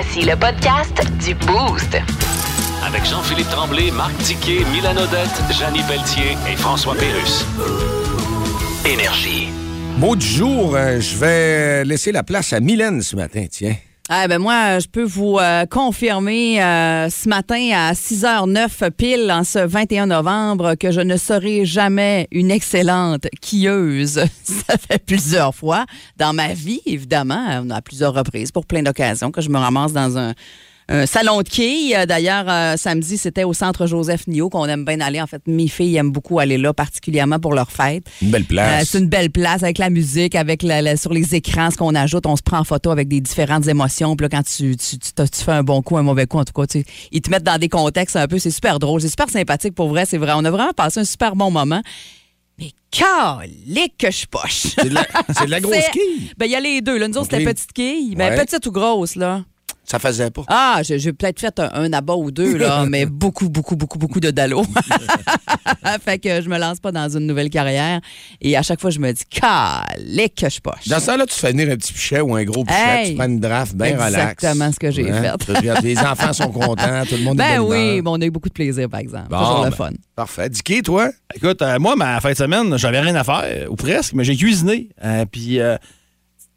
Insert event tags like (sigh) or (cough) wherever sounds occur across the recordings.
Voici le podcast du Boost. Avec Jean-Philippe Tremblay, Marc Tiquet, Milan Odette, Janine Pelletier et François Pérus. Énergie. Mot du jour, euh, je vais laisser la place à Mylène ce matin, tiens. Ah ben moi, je peux vous euh, confirmer euh, ce matin à 6h09 pile en ce 21 novembre que je ne serai jamais une excellente quilleuse. (laughs) Ça fait plusieurs fois dans ma vie, évidemment, à plusieurs reprises, pour plein d'occasions, que je me ramasse dans un, un salon de quilles. Euh, D'ailleurs, euh, samedi, c'était au centre Joseph Nio qu'on aime bien aller. En fait, mes filles aiment beaucoup aller là, particulièrement pour leur fête. Une belle place. Euh, c'est une belle place avec la musique, avec la, la- sur les écrans, ce qu'on ajoute, on se prend en photo avec des différentes émotions. Puis là, quand tu, tu, tu, tu fais un bon coup, un mauvais coup, en tout cas, ils te mettent dans des contextes un peu. C'est super drôle, c'est super sympathique pour vrai. C'est vrai. On a vraiment passé un super bon moment. Mais calique que je poche. C'est de la, c'est de la (laughs) grosse quille. Ben, il y a les deux. Là, nous autres, c'était petite quille. Mais petite ou grosse, là. Ça faisait pas. Ah, j'ai peut-être fait un, un abat ou deux, là, (laughs) mais beaucoup, beaucoup, beaucoup, beaucoup de dallo. (laughs) fait que je me lance pas dans une nouvelle carrière. Et à chaque fois, je me dis, calique que je poche. Dans ce temps-là, tu fais venir un petit pichet ou un gros pichet, Hey! tu prends une draft bien relax. Exactement ce que j'ai fait. Les enfants sont contents, tout le monde est Ben de bonne oui, bon, on a eu beaucoup de plaisir, par exemple. Bon, Toujours le ben, fun. Parfait. Dicky, toi? Écoute, euh, moi, ma fin de semaine, j'avais rien à faire, ou presque, mais j'ai cuisiné. Euh, puis, euh,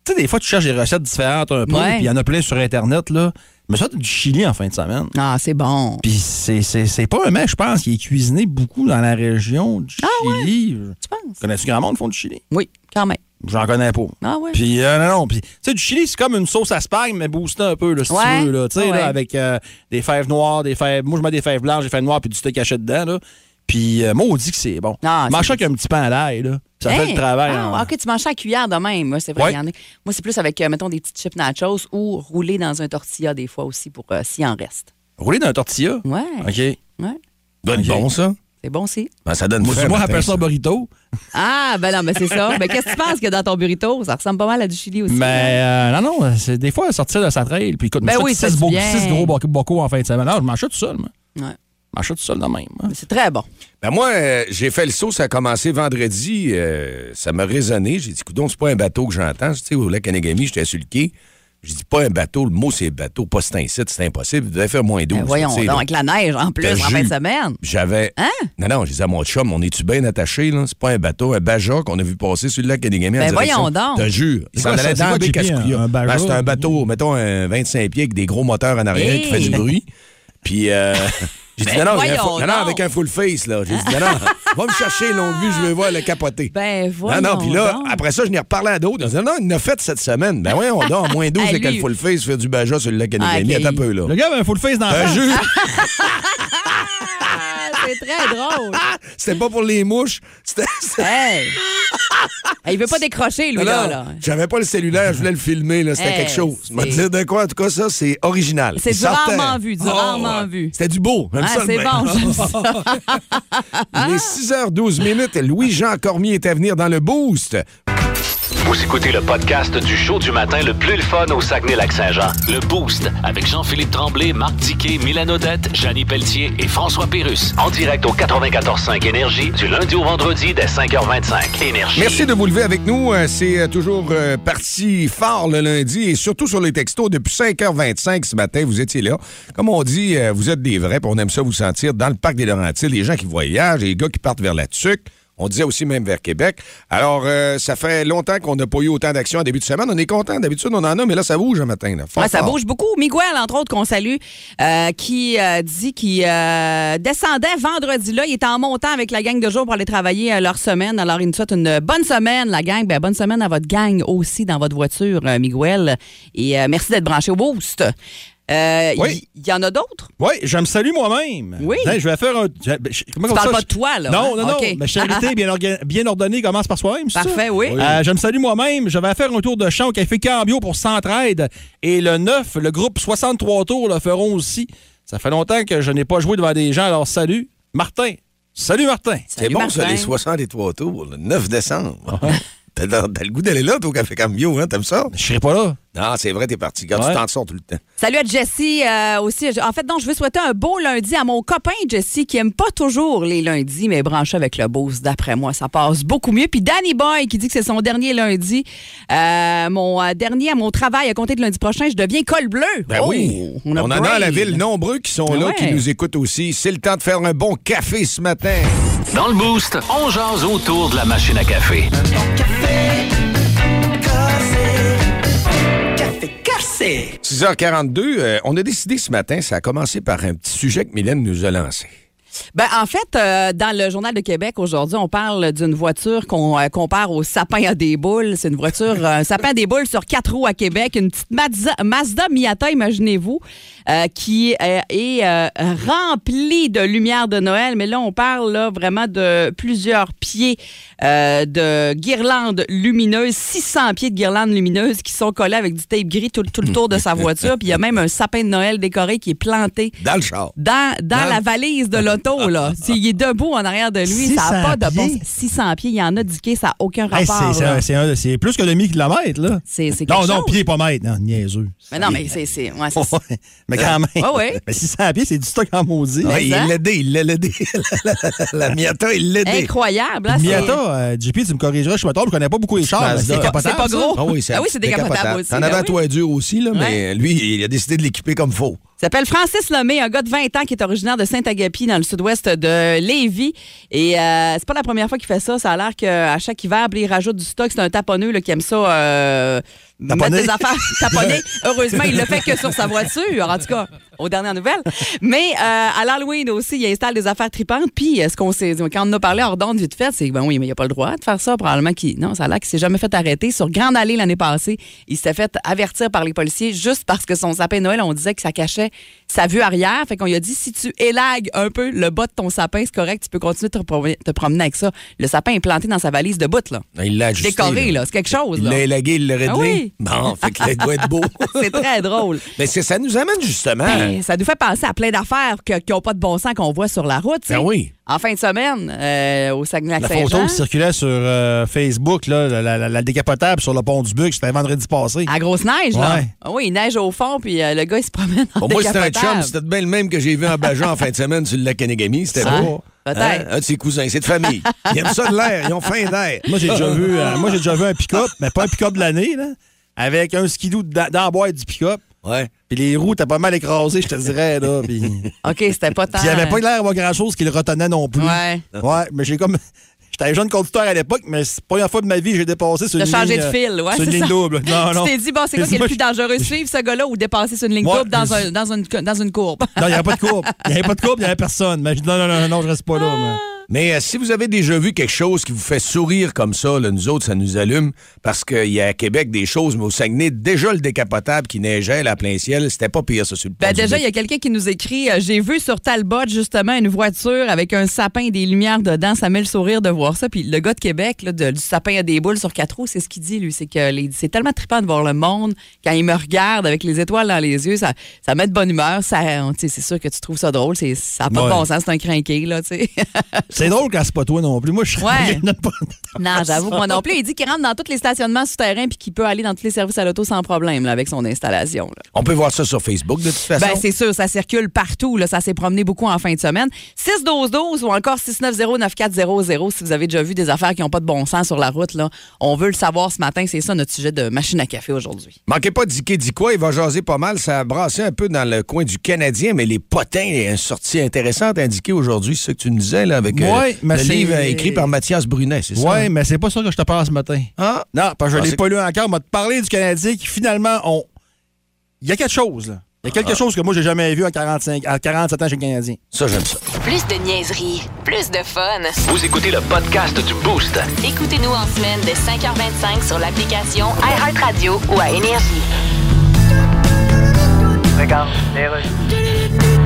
tu sais, des fois, tu cherches des recettes différentes un peu, Ouais. puis il y en a plein sur Internet, là. Mais ça, du chili en fin de semaine. Ah, c'est bon. Puis c'est- c'est c'est pas un mec, je pense, qui est cuisiné beaucoup dans la région du Chili. Tu penses? Connais-tu grand monde qui font du chili? Oui, quand même. J'en connais pas. Ah ouais? Puis, euh, non, non. Puis, tu sais, du chili, c'est comme une sauce à spag, mais boostée un peu, là, si Ouais, tu veux, là. Tu sais, ouais. là, avec euh, des fèves noires, des fèves. Moi, je mets des fèves blanches, des fèves noires, puis du steak haché dedans, là. Puis, euh, moi, on dit que c'est bon. Ah, Mange ça avec un petit pain à l'ail, là. Ça fait Hein? le travail. Ah, en- OK, tu manges ça à cuillère de même. Moi, c'est vrai. Ouais. y en a- Moi, c'est plus avec, euh, mettons, des petites chips nachos ou rouler dans un tortilla des fois aussi pour euh, s'il en reste. Rouler dans un tortilla? Ouais. OK. Ouais. Ok. bon, ça. C'est bon aussi. Ben, ça donne Moi, moi matin, j'appelle ça un burrito. Ah, ben non, mais c'est ça. Mais qu'est-ce que tu penses que dans ton burrito? Ça ressemble pas mal à du chili aussi. Mais euh, non, non, c'est des fois sortir de sa trail. Puis écoute, Ben me oui, six, ça, beaux- c'est bien. six gros boc- bocaux en fin de semaine. Non, je mange ça tout seul, moi. Ouais. Ça tout seul de même. hein. C'est très bon. Ben moi, euh, j'ai fait le saut, ça a commencé vendredi. euh, ça m'a résonné. J'ai dit, coudon, c'est pas un bateau que j'entends. Tu sais, au lac Anegami, j'étais sur le quai. J'ai dit, pas un bateau. Le mot, c'est bateau. Pas c'est un site, c'est impossible. Il devait faire moins 12. Ben voyons tu sais, donc, là. avec la neige en plus T'as en fin de semaine. J'avais. Hein? Non, non, j'ai dit à mon chum, on est-tu bien attaché, là? C'est pas un bateau, un baja qu'on a vu passer sur le lac Anegami. en Ben voyons donc. T'as jure. Il C'est s'en quoi ça? allait C'est dans quoi, le JP, Cascouilla. un-? Ben, c'est un bateau, mettons un 25 pieds avec des gros moteurs en arrière Hey! qui fait du bruit. (laughs) Puis, euh, j'ai dit, Ben non, non, voyons full- avec un full face, là. J'ai dit, non, non, (laughs) va me chercher longue vue, je veux voir le capoter. Ben voyons non, non, puis là, donc. après ça, je n'ai reparlé à d'autres. Ils ont dit, non, il l'a fait cette semaine. Ben voyons (laughs) en moins 12 Hey, avec un full face, faire du baja sur le lac Anegami. Ah, ok. Attends un peu, là. Le gars avait un full face dans la Un jus. (laughs) C'est très drôle. (laughs) C'était pas pour les mouches. C'était. Hey! Hey, il veut pas décrocher, lui, là. là. J'avais pas le cellulaire, je voulais le filmer, là. C'était Hey, quelque chose. Je vais te c'est- dire de quoi, en tout cas, ça, c'est original. C'est du rarement vu, du Oh, rarement ouais. vu. C'était du beau. Ah, c'est bon, j'aime ça. (laughs) Il est 6h12 minutes. Louis-Jean Cormier est à venir dans le boost. Vous écoutez le podcast du show du matin le plus le fun au Saguenay-Lac-Saint-Jean. Le Boost avec Jean-Philippe Tremblay, Marc Tiquet, Milan Odette, Janine Pelletier et François Pérus. En direct au 94.5 Énergie du lundi au vendredi dès 5h25. Énergie. Merci de vous lever avec nous. Euh, C'est euh, toujours euh, parti fort le lundi et surtout sur les textos depuis 5h25 ce matin. Vous étiez là. Comme on dit, vous êtes des vrais, on aime ça vous sentir dans le parc des Laurentides. Les gens qui voyagent, les gars qui partent vers la TUC. On disait aussi même vers Québec. Alors, euh, ça fait longtemps qu'on n'a pas eu autant d'actions en début de semaine. On est content. D'habitude, on en a, mais là, ça bouge un matin. Là. Fort, Ouais, ça fort. bouge beaucoup. Miguel, entre autres, qu'on salue, euh, qui euh, dit qu'il descendait vendredi là. Il était en montant avec la gang de jour pour aller travailler leur semaine. Alors, il nous souhaite une bonne semaine, la gang. Ben, bonne semaine à votre gang aussi dans votre voiture, Miguel. Et merci d'être branché au boost. Euh, Oui. Il y, en a d'autres? Oui, je me salue moi-même. Oui. Je vais faire un. je- je- comment Tu parles ça, pas de toi, là, Non, hein? non, non. Ma charité (laughs) bien, orga- bien ordonnée commence par soi-même. ça? Parfait, oui. Euh, je me salue moi-même. Je vais faire un tour de champ au Café Cambio pour Centraide. Et le 9, le groupe 63 tours le feront aussi. Ça fait longtemps que je n'ai pas joué devant des gens, alors salut. Martin. Salut, Martin. C'est bon, ça, Martin. les 63 tours, le 9 décembre. (laughs) T'as t'as le goût d'aller là, toi, au Café Cambio, hein? T'aimes ça? Je serai pas là. Non, c'est vrai, t'es parti. Regarde, Ouais. tu t'en sors tout le temps. Salut à Jessie euh, aussi. En fait, non, je veux souhaiter un beau lundi à mon copain Jessie qui aime pas toujours les lundis, mais branché avec le boost, d'après moi, ça passe beaucoup mieux. Puis Danny Boy qui dit que c'est son dernier lundi. Euh, mon euh, dernier à mon travail à compter de lundi prochain, je deviens col bleu. Ben Oh, oui. On, en a dans la ville nombreux qui sont Ben là, ouais. qui nous écoutent aussi. C'est le temps de faire un bon café ce matin. Dans le Boost, on jase autour de la machine à café. 6h42, euh, on a décidé ce matin, ça a commencé par un petit sujet que Mylène nous a lancé. Ben, en fait, euh, dans le Journal de Québec aujourd'hui, on parle d'une voiture qu'on euh, compare au sapin à des boules. C'est une voiture, un sapin à des boules sur quatre roues à Québec, une petite Mazda, Mazda Miata, imaginez-vous, euh, qui euh, est euh, remplie de lumière de Noël. Mais là, on parle là, vraiment de plusieurs pieds euh, de guirlandes lumineuses, 600 pieds de guirlandes lumineuses qui sont collés avec du tape gris tout, tout le tour de sa voiture. Puis il y a même un sapin de Noël décoré qui est planté Dans le char. dans, dans Dans- la valise de l'auto, (laughs) là. S'il est debout en arrière de lui, ça n'a 600 pas de bon pieds? 600 pieds. Il y en a diqué, ça n'a aucun rapport. c'est- là. c'est un- c'est plus que demi-kilomètre, là. C'est Non, quelque non, chose. pied pas mètre. Non, niaiseux. Mais non, mais c'est... Ouais, (laughs) mais quand même. Ouais, ouais. Mais 600 pieds, c'est du stock en maudit. Ouais, il l'a aidé, il l'a aidé. (laughs) la, la- la Miata, il l'a aidé. Incroyable. là, c'est- Miata, euh, JP, tu me corrigeras, je me trompe, je connais pas beaucoup les chars. C'est pas- décapotable, c'est pas ça? gros. Ah oui, c'est Ah oui, décapotable aussi, T'en avais à oui. toi dur aussi, là, mais lui, il a décidé de l'équiper comme faux. Il s'appelle Francis Lemay, un gars de 20 ans qui est originaire de Saint-Agapi, dans le sud-ouest de Lévis. Et euh, c'est pas la première fois qu'il fait ça. Ça a l'air qu'à chaque hiver, il rajoute du stock. C'est un taponneux là, qui aime ça euh, mettre des affaires (laughs) taponner. Heureusement, il le fait que sur sa voiture, en tout cas, aux dernières nouvelles. Mais euh, à l'Halloween aussi, il installe des affaires tripantes. Puis, euh, ce qu'on sait, quand on a parlé hors d'onde vite fait, c'est ben oui, mais il n'a pas le droit de faire ça. Probablement qu'il. Non, ça a l'air qu'il s'est jamais fait arrêter. Sur Grande Allée l'année passée, il s'est fait avertir par les policiers juste parce que son sapin Noël, on disait que ça cachait sa vue arrière. Fait qu'on lui a dit si tu élagues un peu le bas de ton sapin, c'est correct, tu peux continuer de te promener, te promener avec ça. Le sapin est planté dans sa valise de bout, là. Il l'a ajusté. Décoré, là. C'est quelque chose, Il là. l'a élagué, il l'a réglé. Ah oui. Bon, fait que là, il doit être beau. (laughs) C'est très drôle. Mais c'est- ça nous amène justement. Ben, ça nous fait penser à plein d'affaires que- qui n'ont pas de bon sens qu'on voit sur la route. tu sais. Ben oui. En fin de semaine, euh, au La Saguenay-Lac-Saint-Jean. photo qui circulait sur euh, Facebook, là, la, la- la décapotable sur le pont du Buc, c'était vendredi passé. À grosse neige, là. Ouais. Ah oui, il neige au fond, puis euh, le gars, il se promène en Pour moi, c'était un chum. C'était bien le même que j'ai vu en Bajan en fin de semaine sur le lac Kenegami. C'était beau. peut-être. Un de ses cousins. C'est de famille. Ils aiment ça de l'air. Ils ont faim d'air. Moi, j'ai déjà vu, euh, moi, j'ai déjà vu un pick-up, mais pas un pick-up de l'année, là, avec un skidoo dans, dans la boîte du pick-up. Ouais. Puis les roues, t'as pas mal écrasé, je te dirais, là. Puis (laughs) OK, c'était pas tant. il avait pas l'air d'avoir grand-chose qui le retenait non plus. Ouais. Ouais, mais j'ai comme. J'étais jeune conducteur à l'époque, mais c'est la première fois de ma vie que j'ai dépassé sur une ligne, de euh, fil, ouais, sur une ligne ça. double. Non, (laughs) non. Tu t'es dit, bon, c'est quoi qui est le plus dangereux? Suivre ce gars-là ou dépasser sur une ligne double dans, un, dans, une, dans une courbe? Non, il n'y avait pas de courbe. Il n'y avait pas de courbe, il n'y avait personne. Mais je dis, non, non, non, non, je reste pas là. moi. Mais euh, si vous avez déjà vu quelque chose qui vous fait sourire comme ça, là, nous autres, ça nous allume parce qu'il y a à Québec des choses, mais au Saguenay, déjà le décapotable qui neigeait là, à plein ciel, c'était pas pire, ça, sur le Ben déjà, il y a quelqu'un qui nous écrit euh, J'ai vu sur Talbot, justement, une voiture avec un sapin et des lumières dedans. Ça met le sourire de voir ça. Puis le gars de Québec, là, de- du sapin à des boules sur quatre roues, c'est ce qu'il dit, lui. C'est que les- c'est tellement trippant de voir le monde. Quand il me regarde avec les étoiles dans les yeux, ça, ça met de bonne humeur. Ça, c'est sûr que tu trouves ça drôle. C'est, ça n'a pas Ouais. de bon sens. C'est un crinqué, là, tu sais. (laughs) (laughs) C'est drôle quand c'est pas toi non plus. Moi, je Ouais. pas. Non, j'avoue que moi non plus. Il dit qu'il rentre dans tous les stationnements souterrains puis qu'il peut aller dans tous les services à l'auto sans problème là, avec son installation. là. On peut voir ça sur Facebook, de toute façon. Ben, c'est sûr, ça circule partout. Là. Ça s'est promené beaucoup en fin de semaine. 6-12-12 ou encore 690-9400 si vous avez déjà vu des affaires qui n'ont pas de bon sens sur la route. Là. On veut le savoir ce matin. C'est ça notre sujet de machine à café aujourd'hui. Manquez pas d'Iké dit quoi, il va jaser pas mal. Ça a brassé un peu dans le coin du Canadien, mais les potins, il y a une sortie intéressante indiquée aujourd'hui, c'est ce que tu me disais, là, avec euh, Ouais, mais le c'est- livre écrit par Mathias Brunet, c'est ça? Hein? mais c'est pas ça que je te parle ce matin. Ah, Non, parce que je Ah, l'ai pas lu encore. On m'a parlé du Canadien qui finalement ont. Il y a quelque chose, là. Il y a Ah. quelque chose que moi, j'ai jamais vu à, 45, à 47 ans chez le Canadien. ça, j'aime ça. Plus de niaiserie, plus de fun. Vous écoutez le podcast du Boost. Écoutez-nous en semaine de 5h25 sur l'application iHeartRadio ou à Énergie. Regarde, les rues.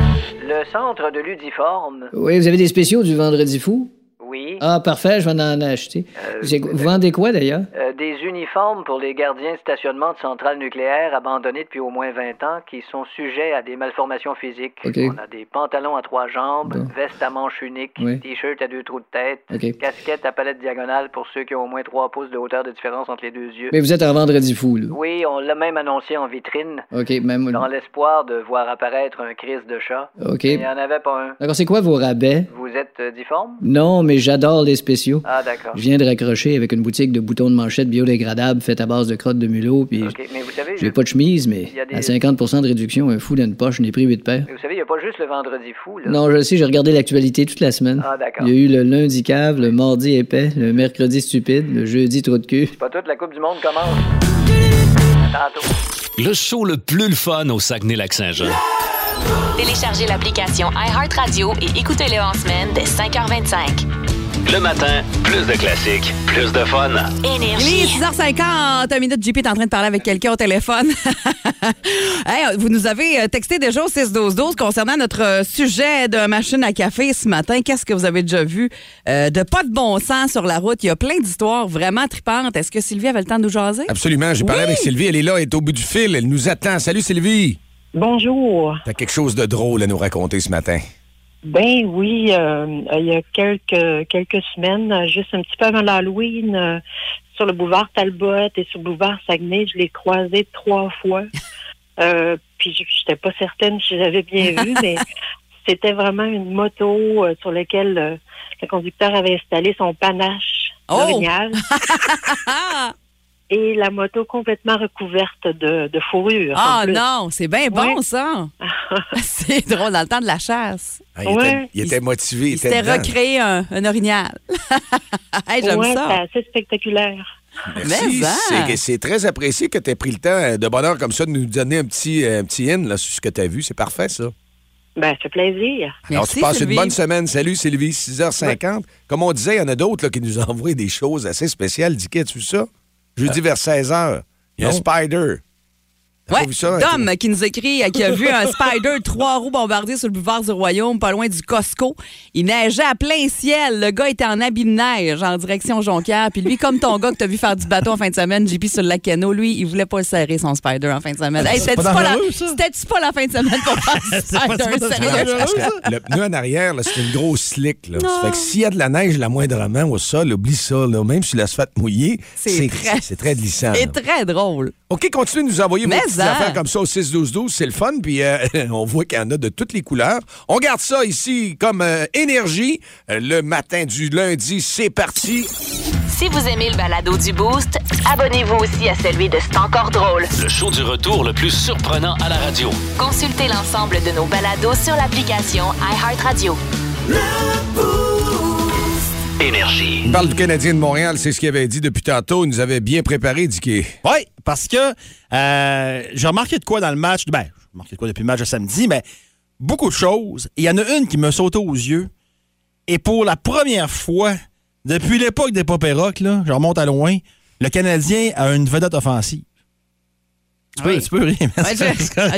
Le centre de l'Udiforme. Oui, vous avez des spéciaux du Vendredi fou? Oui. Ah, parfait, je vais en acheter. C'est- vous vendez quoi d'ailleurs? Euh, des uniformes pour les gardiens de stationnement de centrales nucléaires abandonnés depuis au moins 20 ans qui sont sujets à des malformations physiques. OK. On a des pantalons à trois jambes, Bon. veste à manches uniques, Oui. t-shirt à deux trous de tête, OK. casquette à palette diagonale pour ceux qui ont au moins 3 pouces de hauteur de différence entre les deux yeux. Mais vous êtes un vendredi fou, là. Oui, on l'a même annoncé en vitrine, OK, même. dans l'espoir de voir apparaître un crise de chat. OK. Il n'y en avait pas un. D'accord, c'est quoi vos rabais? Vous êtes euh, difforme? Non, mais j'adore les spéciaux. Ah, d'accord. Je viens de raccrocher avec une boutique de boutons de manchette biodégradables faite à base de crottes de mulot, puis OK, mais vous savez, j'ai pas de chemise, mais des- à 50% de réduction, un fou dans une poche, j'en ai pris 8 paires. mais vous savez, il n'y a pas juste le vendredi fou, là. Non, je le sais, j'ai regardé l'actualité toute la semaine. Ah, d'accord. Il y a eu le lundi cave, le mardi épais, le mercredi stupide, le jeudi trou de cul. C'est pas toute la Coupe du Monde commence. À tantôt. Le show le plus le fun au Saguenay-Lac-Saint-Jean. Téléchargez l'application iHeartRadio et écoutez-le en semaine dès 5h25. Le matin, plus de classiques, plus de fun. Il est Énergie. 6h50, un minute, JP est en train de parler avec quelqu'un au téléphone. (laughs) Hey, vous nous avez euh, texté déjà au 6-12-12 concernant notre euh, sujet de machine à café ce matin. Qu'est-ce que vous avez déjà vu euh, de pas de bon sens sur la route? Il y a plein d'histoires vraiment tripantes. Est-ce que Sylvie avait le temps de nous jaser? Absolument. J'ai parlé Oui. avec Sylvie. Elle est là, elle est au bout du fil. Elle nous attend. Salut, Sylvie. Bonjour. T'as quelque chose de drôle à nous raconter ce matin. Ben oui, euh, il y a quelques quelques semaines, juste un petit peu avant l'Halloween, euh, sur le boulevard Talbot et sur le boulevard Saguenay, je l'ai croisé trois fois. (laughs) Euh, puis je n'étais pas certaine si j'avais bien vu, (laughs) mais c'était vraiment une moto euh, sur laquelle le conducteur avait installé son panache Oh! (laughs) et la moto complètement recouverte de, de fourrure. Ah non, c'est bien bon Ouais. ça. (laughs) c'est drôle, dans le temps de la chasse. Ah, il, Ouais. était, il était motivé. Il était s'était recréé un, un orignal. (laughs) hey, J'aime Ouais, ça. c'est assez spectaculaire. Merci. Mais, hein. C'est- très apprécié que tu aies pris le temps euh, de bonheur comme ça de nous donner un petit, euh, un petit in là, sur ce que tu as vu. C'est parfait, ça. Ben, ça fait plaisir. Alors, Merci, tu passes Sylvie. une bonne semaine. Salut, Sylvie. 6h50. Comme on disait, il y en a d'autres qui nous (laughs) envoient des choses assez spéciales. Dis, as-tu vu ça? Jeudi vers 16h. Il y a. Spider. Ouais, ça? Dom qui nous écrit euh, qui a vu un (laughs) spider trois roues bombardé sur le boulevard du Royaume, pas loin du Costco. Il neigeait à plein ciel. Le gars était en habit de neige en direction Jonquière. Puis lui, comme ton gars que t'as vu faire du bateau en fin de semaine, JP sur le lac Cano, lui, il voulait pas le serrer son spider en fin de semaine. Hey, C'était-tu pas pas, la... pas la fin de semaine pour faire du pas- (laughs) c'est pas spider? Sérieux? Parce que le pneu en arrière, c'est une grosse slick. Là. Ça fait que s'il y a de la neige, la moindrement au sol, oublie ça. Là. Même si l'asphalte mouillé, C'est c'est très- c'est très glissant. C'est très drôle. OK, continuez de nous envoyer vos Mais petites affaires comme ça au 6-12-12. C'est le fun. Puis euh, (laughs) on voit qu'il y en a de toutes les couleurs. On garde ça ici comme euh, énergie. Euh, le matin du lundi, c'est parti. Si vous aimez le balado du Boost, abonnez-vous aussi à celui de C'est encore drôle. Le show du retour le plus surprenant à la radio. Consultez l'ensemble de nos balados sur l'application iHeartRadio. Énergie. On parle du Canadien de Montréal. C'est ce qu'il avait dit depuis tantôt. Il nous avait bien préparé, Dicky. Oui, parce que euh, j'ai remarqué de quoi dans le match. Ben, j'ai remarqué de quoi depuis le match de samedi, mais beaucoup de choses. Et Il y en a une qui me saute aux yeux. Et pour la première fois, depuis l'époque des Pop Rock, là, je remonte à loin, le Canadien a une vedette offensive. Tu peux, Oui. tu peux rire, mais Ouais, c'est-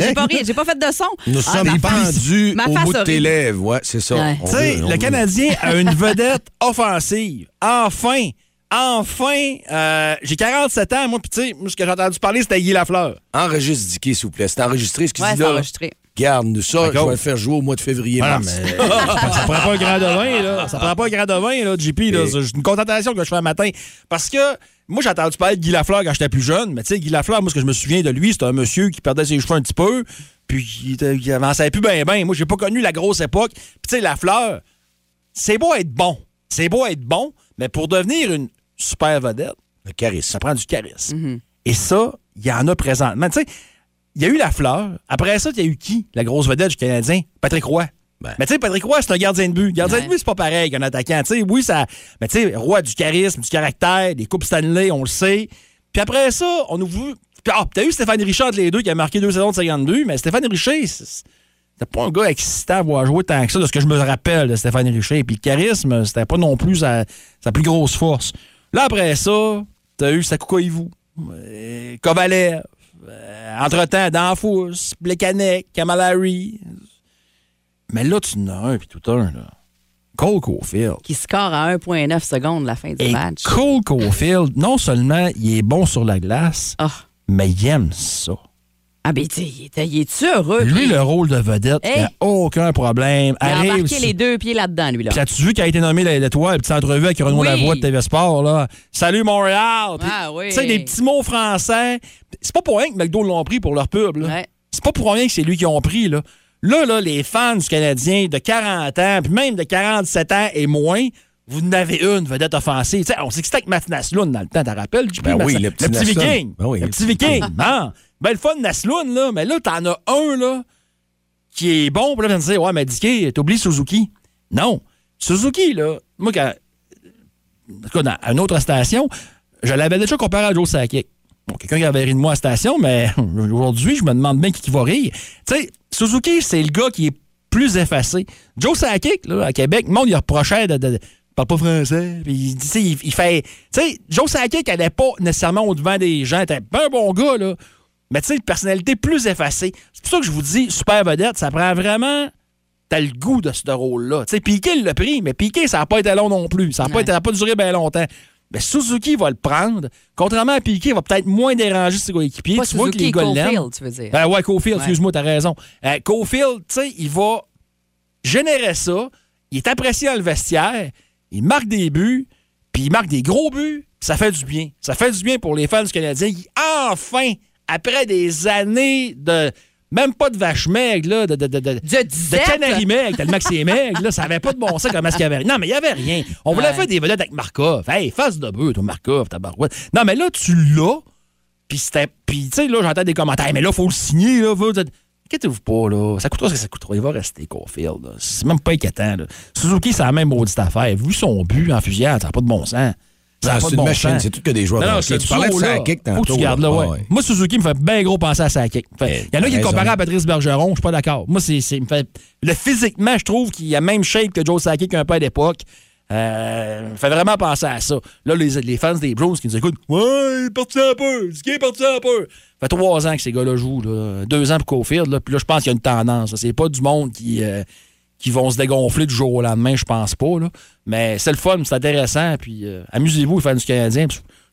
j'ai pas ri, j'ai pas fait de son. Nous Ah, sommes pendus ma au bout de tes lèvres. Ouais, c'est ça. Ouais. Tu sais, le veut- Canadien a une (laughs) vedette offensive. Enfin! Enfin! euh, j'ai 47 ans, moi, puis tu sais, moi, ce que j'ai entendu parler, c'était Guy Lafleur. Enregistre, Dicky, s'il vous plaît. C'est enregistré, ce qu'il Ouais, dit c'est là. enregistré. Garde-nous ça. D'accord. Je vais le faire jouer au mois de février. Ah, mars. mais ça prend pas un grand de vin, là. Ça prend pas un grand de vin, là, JP. Là. Et- C'est une contentation que je fais un matin. Parce que moi, j'ai entendu parler de Guy Lafleur quand j'étais plus jeune. Mais tu sais, Guy Lafleur, moi, ce que je me souviens de lui, c'était un monsieur qui perdait ses cheveux un petit peu. Puis il, était- il avançait plus bien, bien. Moi, j'ai pas connu la grosse époque. Puis tu sais, Lafleur, c'est beau être bon. C'est beau être bon. Mais pour devenir une super vedette, Le charisme. ça prend du charisme. Et ça, il y en a présentement. Tu sais, il y a eu la fleur. Après ça, il y a eu qui? La grosse vedette du Canadien? Patrick Roy. Ben. Mais tu sais, Patrick Roy, c'est un gardien de but. Gardien Ouais. de but, c'est pas pareil qu'un attaquant. Tu sais, oui, ça. Mais tu sais, Roy du charisme, du caractère, des Coupes Stanley, on le sait. Puis après ça, on nous. Puis, ah, t'as eu Stéphane Richard entre les deux qui a marqué deux saisons de 52, mais Stéphane Richer, c'était pas un gars excitant à voir jouer tant que ça, de ce que je me rappelle de Stéphane Richer. Puis le charisme, c'était pas non plus sa, sa plus grosse force. Là, après ça, t'as eu Sakuka Ivu, euh, Kovalev, euh, entre-temps, Danfous, Plekanec, Kamal Harry. Mais là, tu en as un, puis tout un, là. Cole Caulfield. Qui score à 1,9 secondes la fin du Et match. Cole Caulfield, non seulement il est bon sur la glace, Ah. mais il aime ça. Ah, ben, tu sais, il est- est-tu heureux? Lui, le rôle de vedette, il Hey! a aucun problème. Il a Arrive embarqué sur- les deux pieds là-dedans, lui, là. Puis as-tu vu qu'il a été nommé l'étoile, petite entrevue avec Renaud Oui. Lavoie de TV Sport, là? Salut Montréal! Ah oui. Tu sais, des petits mots français. C'est pas pour rien que McDo l'ont pris pour leur pub, là. Ouais. C'est pas pour rien que c'est lui qui ont pris, là. Là, là, les fans du Canadien de 40 ans, puis même de 47 ans et moins, vous en avez une vedette offensive. Tu sais, on sait que c'était avec Matt Naslund dans le temps, t'en rappelles? Ben oui, le petit Naslund. viking. Ben oui, le le petit viking. Ah, ben le fun Naslund, là. Mais là, t'en as un, là, qui est bon. Puis là, tu me dire, ouais, mais Dicky, t'oublies Suzuki. Non. Suzuki, là, moi, quand, en tout cas, dans une autre station, je l'avais déjà comparé à Joe Sakic. Bon, quelqu'un qui avait ri de moi à la station, mais (laughs) aujourd'hui, je me demande bien qui, qui va rire. Tu sais, Suzuki, c'est le gars qui est plus effacé. Joe Sakic, là, à Québec, le monde, il reprochait de. de, parle pas français. Puis, il- il, il fait. Tu sais, Joe Sakic, n'est pas nécessairement au-devant des gens. T'es pas un bon gars, là. Mais tu sais, une personnalité plus effacée. C'est pour ça que je vous dis, super vedette, ça prend vraiment. T'as le goût de ce rôle-là. Tu sais, Piqué l'a pris, mais Piqué, ça n'a pas été long non plus. Ça n'a pas, Ouais. pas duré bien longtemps. Mais Suzuki va le prendre. Contrairement à Piqué, il va peut-être moins déranger ses coéquipiers. Tu vois que Suzuki, les gars. Caulfield, tu veux dire. Ben ouais, Cofield, Ouais. excuse-moi, t'as raison. Euh, Cofield, tu sais, il va générer ça. Il est apprécié dans le vestiaire. Il marque des buts. Puis il marque des gros buts. Ça fait du bien. Ça fait du bien pour les fans du Canadien. qui, Enfin, après des années de. Même pas de vache maigre, là, de, de, de, de, canari maigre, tellement que c'est maigre, là, ça avait pas de bon sens comment est-ce qu'il y avait rien. Non, mais il y avait rien. On voulait Ouais. faire des vedettes avec Markov. Hey, face de bœuf, toi, Markov, tabarouette. Non, mais là, tu l'as. Puis c'était. Puis, tu sais, là, j'entends des commentaires. Mais là, faut le signer, là. Faut... Inquiétez-vous pas, là. Ça coûtera ce que ça coûtera. Il va rester Caulfield. C'est même pas inquiétant, là. Suzuki, c'est la même maudite affaire. Vu son but en fusillade, ça n'a pas de bon sens. Ah, c'est de une bon machine, c'est tout que des joueurs Non, de non, c'est Tu parlais de Faut que tantôt, tu gardes là, ouais. Ah ouais. Moi, Suzuki me fait bien gros penser à Sakic. Fait- Il y en a qui le raison. comparaient à Patrice Bergeron, je suis pas d'accord. Moi, c'est, me fait, le physiquement, je trouve qu'il a même shape que Joe Sakic un peu à l'époque. Euh, me fait vraiment penser à ça. Là, les, les fans des Bros qui nous écoutent, ouais, il est parti un peu, ce qui est parti un peu. Ça fait trois ans que ces gars-là jouent, là. deux ans pour Cofield, là. puis là, je pense qu'il y a une tendance. C'est pas du monde qui, euh, qui vont se dégonfler du jour au lendemain, je pense pas. Là. Mais c'est le fun, c'est intéressant, puis euh, amusez-vous, fans du Canadien.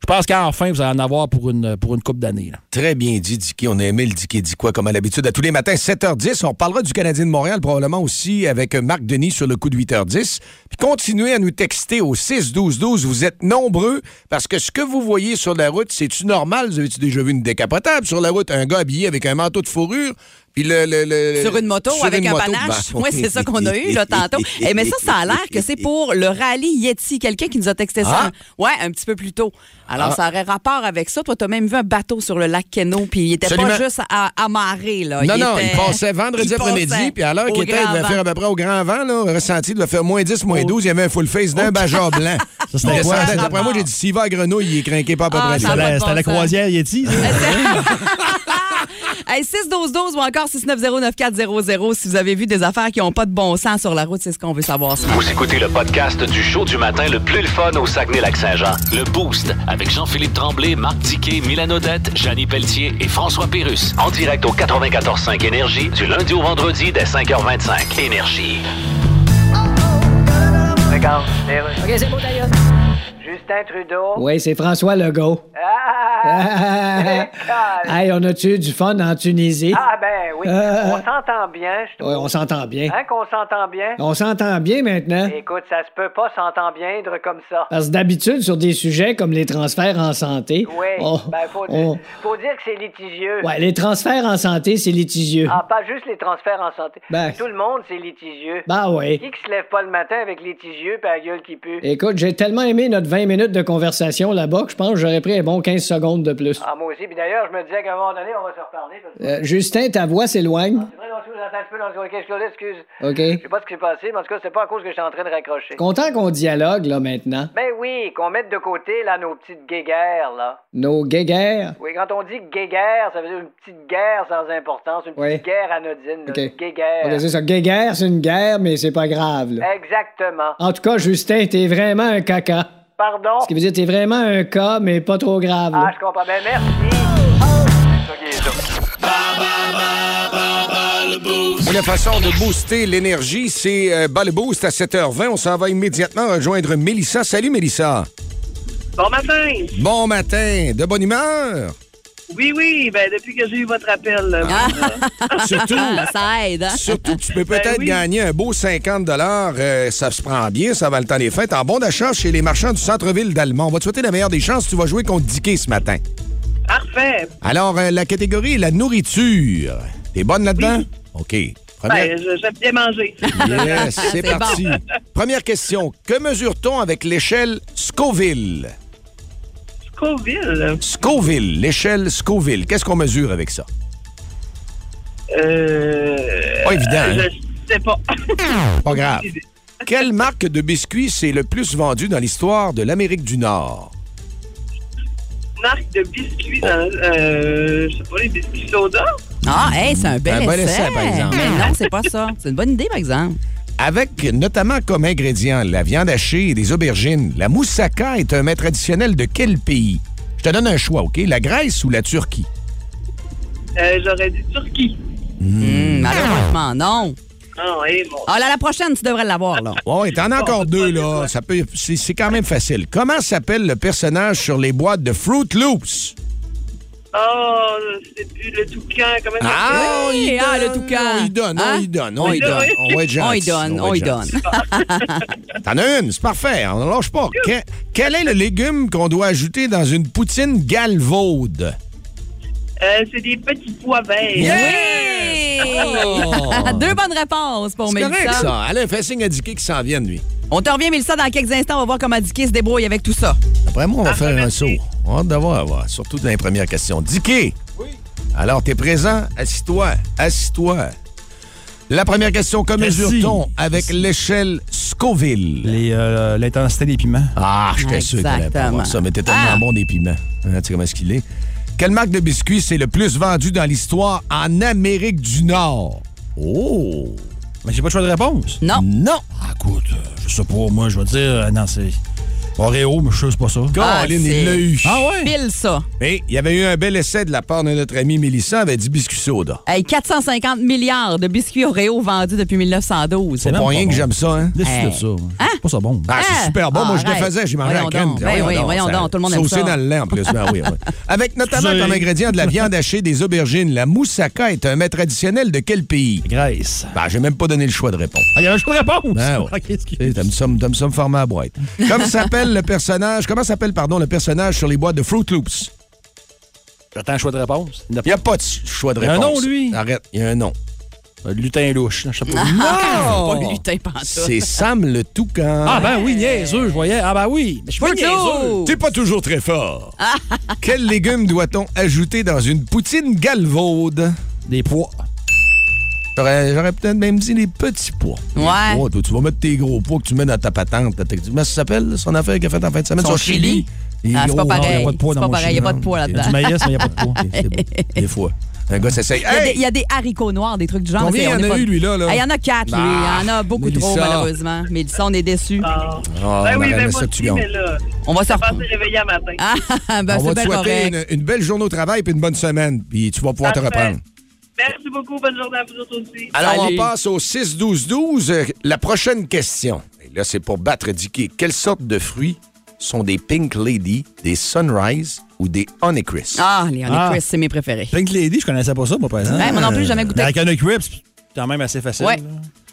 Je pense qu'enfin, vous allez en avoir pour une, pour une coupe d'années. Très bien dit, Dicky. On a aimé le Dicky dit quoi, comme à l'habitude, à tous les matins, 7h10. On parlera du Canadien de Montréal, probablement aussi avec Marc Denis sur le coup de 8h10. Puis continuez à nous texter au 6-12-12. Vous êtes nombreux parce que ce que vous voyez sur la route, c'est-tu normal? Vous avez-tu déjà vu une décapotable sur la route? Un gars habillé avec un manteau de fourrure? Puis le, le- le- Sur une moto sur avec une un moto, panache. ben, Moi, c'est ça qu'on a eu là, tantôt. Eh, mais ça, ça a l'air que c'est pour le rallye Yeti. Quelqu'un qui nous a texté ça. Ah. Ouais, un petit peu plus tôt. Alors, Ah. ça aurait rapport avec ça. Toi, tu as même vu un bateau sur le lac Keno, puis il était Absolument. pas juste à, amarrer. Là. Non, non, était- il passait vendredi il après-midi, puis à l'heure qu'il était, il devait faire à peu près au grand vent, là, ressenti, il devait faire moins 10, moins 12, il y avait un full face d'un bajor blanc. (laughs) Ça, c'était? D'après moi, j'ai dit, s'il va à Grenouille, il est craqué pas à peu Ah, près C'était la croisière Yeti. (laughs) (laughs) ça? Hey, 6-12-12 ou encore 690-9400 si vous avez vu des affaires qui n'ont pas de bon sens sur la route, c'est ce qu'on veut savoir. matin. Vous écoutez le podcast du show du matin le plus le fun au Saguenay-Lac-Saint-Jean. Le Boost avec Jean-Philippe Tremblay, Marc Tiquet, Milan Odette, Janine Pelletier et François Pérus. En direct au 94.5 Énergie du lundi au vendredi dès 5h25. Énergie. Russes. OK, c'est beau d'ailleurs. Justin Trudeau. Oui, c'est François Legault. Ah, (laughs) hey, on a-tu du fun en Tunisie? ah, ben oui. Euh, on s'entend bien, je trouve. Ouais, on s'entend bien. Hein, qu'on s'entend bien? On s'entend bien maintenant. Écoute, ça se peut pas s'entendre bien comme ça. Parce que d'habitude, sur des sujets comme les transferts en santé, Oui, on- ben faut, on- dire, faut dire que c'est litigieux. ouais, les transferts en santé, c'est litigieux. Ah, pas juste les transferts en santé. Ben. Tout le monde, c'est litigieux. Bah ouais. Qui qui se lève pas le matin avec litigieux pis la gueule qui pue? Écoute, j'ai tellement aimé notre 20 minutes de conversation là-bas que je pense que j'aurais pris un bon 15 secondes de plus. Ah, moi aussi. Puis d'ailleurs, je me disais qu'à un moment donné, on va se reparler. Parce que... Euh, Justin, ta voix s'éloigne. C'est vrai, non, excuse, un peu. OK. Je sais pas ce qui s'est passé, mais en tout cas, c'est pas à cause que j'étais en train de raccrocher. Content qu'on dialogue, là, maintenant. Ben oui, qu'on mette de côté, là, nos petites guéguerres, là. Nos guéguerres? Oui, quand on dit guéguerre, ça veut dire une petite guerre sans importance, une petite Oui. guerre anodine, là, OK. une guéguerre. OK, c'est ça. Guéguerre, c'est une guerre, mais c'est pas grave, là. Exactement. En tout cas, Justin, t'es vraiment un caca. Pardon? Ce qui veut dire t'es vraiment un cas, mais pas trop grave, là. Ah, je comprends. Ben merci. C'est ça qui est ça. Une façon de booster l'énergie, c'est euh, bas le boost à 7h20. On s'en va immédiatement rejoindre Mélissa. Salut Mélissa. Bon matin. Bon matin. De bonne humeur? Oui, oui, ben depuis que j'ai eu votre appel. là, Ah. (laughs) Surtout, ça aide. Hein? surtout que tu peux peut-être Ben oui. gagner un beau 50 euh, Ça se prend bien, ça va le temps des fêtes. En bon d'achat chez les marchands du centre-ville d'Allemand. On va te souhaiter la meilleure des chances. Tu vas jouer contre Dicky ce matin. Parfait. Alors, euh, la catégorie, la nourriture. T'es bonne là-dedans? OK. Première... Ben, j'aime bien manger. Yes, (laughs) c'est C'est parti. Première question. Que mesure-t-on avec l'échelle Scoville? Scoville. Scoville, l'échelle Scoville. Qu'est-ce qu'on mesure avec ça? Euh. Pas évident, hein? Je sais pas. (laughs) Pas grave. (laughs) Quelle marque de biscuits c'est le plus vendu dans l'histoire de l'Amérique du Nord? Marque de biscuits dans. Euh, je sais pas, les biscuits soda? Ah, hey, c'est un bel Un essai. bon essai, par exemple. Mais non, c'est pas ça. C'est une bonne idée, par exemple. Avec notamment comme ingrédient la viande hachée et des aubergines, la moussaka est un mets traditionnel de quel pays? Je te donne un choix, OK? La Grèce ou la Turquie? Euh, J'aurais dit Turquie. Hum, malheureusement, non. Ah, et bon. Ah, là, la prochaine, tu devrais l'avoir, là. Ouais, t'en as encore deux, là. Ça peut, c'est, c'est quand même facile. Comment s'appelle le personnage sur les boîtes de Fruit Loops? Oh, c'est plus le toucan. Comment ça Ah, Oui, il ah, donne, le toucan. On y donne, on Hein? y donne, on y donne. On va être gentil. On y donne, on y être donne. (laughs) T'en as une, c'est parfait. On ne lâche pas. Que- quel est le légume qu'on doit ajouter dans une poutine galvaude? Euh, c'est des petits pois verts. Oui! (laughs) Deux bonnes réponses pour C'est correct, Mélissa. ça. Alain, fait signe à Dicky qui s'en vienne, lui. On te revient, Mélissa, dans quelques instants. On va voir comment Dicky se débrouille avec tout ça. Après moi, on va Ah, faire un saut. On hâte d'avoir, voir, surtout dans les premières questions. Dicky! Oui. Alors, t'es présent? Assis-toi. Assis-toi. La première question, que mesure-t-on avec l'échelle Scoville? Les, euh, L'intensité des piments. Ah, j'étais sûr que t'allais pas avoir ça, mais t'es tellement Ah. bon des piments. Hein, tu sais comment est-ce qu'il est? Quelle marque de biscuits c'est le plus vendu dans l'histoire en Amérique du Nord? Oh! Mais j'ai pas de choix de réponse. Non. Non! Ah, écoute, euh, je sais pas, moi, je vais dire, euh, non, c'est Oreo, mais je sais c'est pas ça. Ah, Colin, c'est- il l'a eu. Ah ouais? Pile ça. Mais il y avait eu un bel essai de la part de notre ami Mélissa, avait dit biscuit soda. Hey, 450 milliards de biscuits Oreo vendus depuis 1912. C'est même pas pas rien bon. que j'aime ça, hein? Hey. de ça. C'est pas ça bon. Ah, c'est Ah! super bon. Moi, je le arrête. faisais. J'ai mangé Voyons la crème. donc. Ben oui, voyons donc, tout le monde aime Saucé ça. dans le lait, en plus. Ben oui, oui. (laughs) Avec notamment comme ingrédient de la viande hachée, des aubergines. La moussaka est un mets traditionnel de quel pays? Grèce. Ben, j'ai même pas donné le choix de réponse. Ah, il y a un choix de réponse. Ben ouais. (laughs) Ok, excuse. T'aimes ça, t'aimes ça me former à la boîte. Comment s'appelle le personnage, comment s'appelle, pardon, le personnage sur les boîtes de Fruit Loops? J'attends un choix de réponse. Il n'y a pas de choix de Il y a un réponse. nom, lui. Arrête, il y a un nom. Un lutin louche. Je sais pas. (laughs) Pas le lutin. C'est Sam le Toucan. Ah, ben oui, niaiseux, je voyais. Ah, ben oui. Mais je suis pas niaiseux. T'es pas toujours très fort. (laughs) Quel légume doit-on ajouter dans une poutine galvaude? Des pois. J'aurais, peut-être même dit les petits pois. Ouais. pois, toi, tu vas mettre tes gros pois que tu mets dans ta patente. Comment ça s'appelle, son affaire qu'il a fait en fin de semaine? Son chili. Ah, c'est pas pareil. Il n'y a pas de pois C'est dans pas mon pareil, il y a pas de pois Il y a là-dedans. du maïs, mais il n'y a pas de pois. Des fois. Un gars s'essaye. Il y, a des, Hey! il y a des haricots noirs, des trucs du genre. Combien mais il y en a pas- eu, lui, là, là? Ah, il y en a quatre, lui. Il y en a beaucoup trop, malheureusement. Mélissa, on est déçus. Ah. Ah, ben on oui, ben moi ça aussi, mais là, On va se réveiller à matin. Ah, (laughs) ben, On va te souhaiter une, une belle journée au travail et une bonne semaine. Puis tu vas pouvoir te reprendre. Merci beaucoup. Bonne journée à vous autres aussi. Alors, on passe au 6-12-12. Euh, La prochaine question. Et là, c'est pour battre Dicky. Quelle sorte de fruits sont des Pink Lady, des Sunrise ou des Honeycrisp? Ah, les Ah. Honeycrisp, c'est mes préférés. Pink Lady, je connaissais pas ça, moi, par exemple. Ouais, moi non plus, j'ai jamais goûté. Mais Avec un Crisp, c'est quand même assez facile. Ouais. là.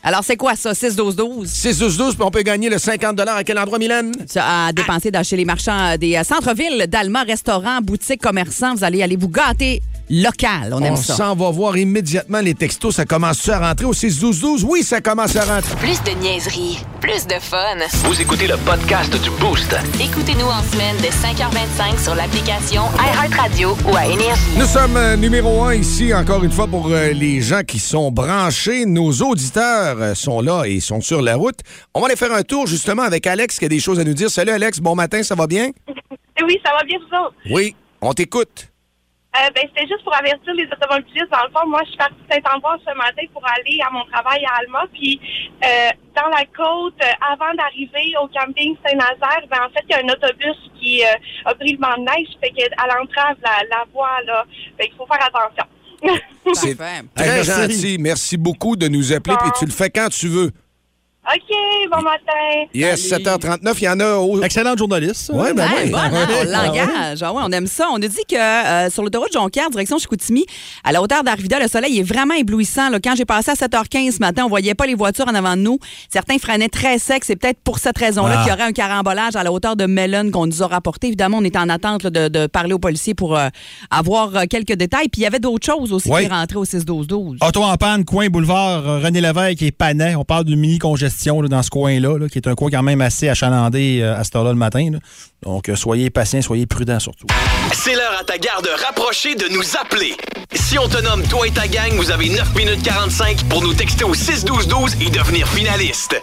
Alors, c'est quoi ça? 6-12-12? 6-12-12, puis on peut gagner le 50 à quel endroit, Mylène? Ça, à dépenser dans- chez les marchands euh, des euh, centres-villes, d'Alma, restaurants, boutiques, commerçants. Vous allez aller vous gâter local. On aime On ça. s'en va voir immédiatement les textos. Ça commence-tu à rentrer au 6-12-12? Oui, ça commence à rentrer. Plus de niaiserie, plus de fun. Vous écoutez le podcast du Boost. Écoutez-nous en semaine de 5h25 sur l'application iHeartRadio ou à Énergie. Nous sommes euh, numéro un ici, encore une fois, pour euh, les gens qui sont branchés. Nos auditeurs euh, sont là et sont sur la route. On va aller faire un tour justement avec Alex qui a des choses à nous dire. Salut Alex, bon matin, ça va bien? Oui, ça va bien, vous autres? Oui, on t'écoute. Euh, ben, c'était juste pour avertir les automobilistes. Dans le fond, moi, je suis partie de Saint-Ambroise ce matin pour aller à mon travail à Alma. Puis, euh, dans la côte, euh, avant d'arriver au camping Saint-Nazaire, ben, en fait, il y a un autobus qui euh, a pris le vent de neige. Fait qu'elle entrave la, la voie, là. Fait qu'il faut faire attention. (laughs) C'est très gentil. Merci beaucoup de nous appeler, puis tu le fais quand tu veux. OK, bon matin. Yes, Salut. 7h39, il y en a au... Excellente journaliste. ben oui. bon, hein, on l'engage. Ah ouais, on aime ça. On nous dit que euh, sur l'autoroute Jonquière, direction Chicoutimi, à la hauteur d'Arvida, le soleil est vraiment éblouissant. là. Quand j'ai passé à 7h15 ce matin, on voyait pas les voitures en avant de nous. Certains freinaient très sec. C'est peut-être pour cette raison-là Ah. qu'il y aurait un carambolage à la hauteur de Mellon qu'on nous a rapporté. Évidemment, on est en attente là, de, de parler aux policiers pour euh, avoir euh, quelques détails. Puis il y avait d'autres choses aussi Ouais. qui rentraient au 6-12-12. Auto en panne, coin boulevard euh, René Lévesque et Panay. On parle d'une mini-congestion dans ce coin-là, là, qui est un coin quand même assez achalandé euh, à cette heure-là le matin. Donc, euh, soyez patients, soyez prudents surtout. C'est l'heure à ta garde rapprochée de nous appeler. Si on te nomme toi et ta gang, vous avez 9 minutes 45 pour nous texter au 6-12-12 et devenir finaliste.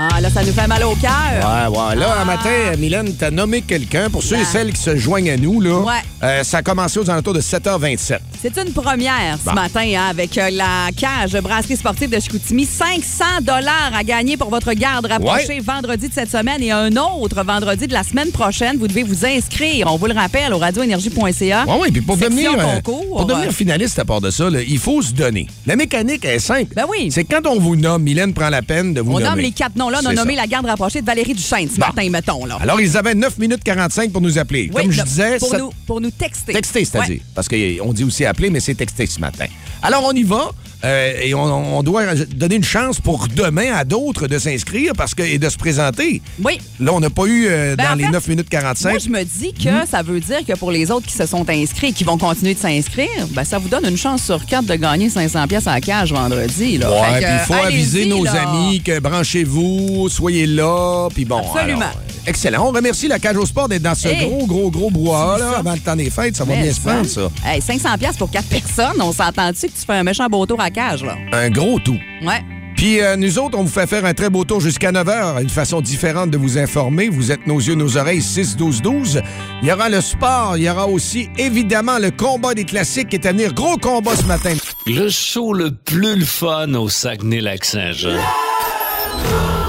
Ah, là, ça nous fait mal au cœur. Ouais, ouais. Là, Ah. un matin, Mylène, t'as nommé quelqu'un. Pour ceux et celles qui se joignent à nous, là, Ouais. euh, ça a commencé aux alentours de 7h27. C'est une première ce Bon. matin hein, avec euh, la cage brasserie sportive de Chicoutimi. 500 dollars à gagner pour votre garde rapprochée Ouais. vendredi de cette semaine et un autre vendredi de la semaine prochaine. Vous devez vous inscrire. On vous le rappelle au radioénergie.ca. Oui, oui, puis pour devenir, euh, pour devenir finaliste à part de ça, là, il faut se donner. La mécanique est simple. Ben oui. C'est quand on vous nomme, Mylène prend la peine de vous On nommer. nomme les quatre noms. Là, on a nommé ça. la garde rapprochée de Valérie Duchesne ce Bon. matin, mettons. Là. Alors, ils avaient 9 minutes 45 pour nous appeler. Oui, Comme je disais, pour, ça- nous, pour nous texter. Texter, c'est-à-dire. Ouais. Parce qu'on dit aussi appeler, mais c'est texter ce matin. Alors, on y va. Euh, et on, on doit donner une chance pour demain à d'autres de s'inscrire parce que, et de se présenter. Oui. Là, on n'a pas eu euh, Ben, dans les fait, 9 minutes 45. Moi, je me dis que ça veut dire que pour les autres qui se sont inscrits et qui vont continuer de s'inscrire, ben, ça vous donne une chance sur quatre de gagner 500 pièces à la cage vendredi. Là. Ouais, il faut aviser nos là. amis que branchez-vous, soyez là, puis bon. Absolument. alors, euh, excellent. On remercie la Cage au Sport d'être dans ce Hey. gros, gros, gros C'est là, avant le temps des fêtes. Ça va Mais bien se prendre, ça. Hey, 500 pièces pour quatre (laughs) personnes, on s'entend-tu que tu fais un méchant beau tour à là? Un gros tout. Ouais. Puis euh, nous autres, on vous fait faire un très beau tour jusqu'à 9 h, une façon différente de vous informer. Vous êtes nos yeux, nos oreilles, 6-12-12. Il y aura le sport, il y aura aussi évidemment le combat des classiques qui est à venir. Gros combat ce matin. Le show le plus le fun au Saguenay-Lac-Saint-Jean.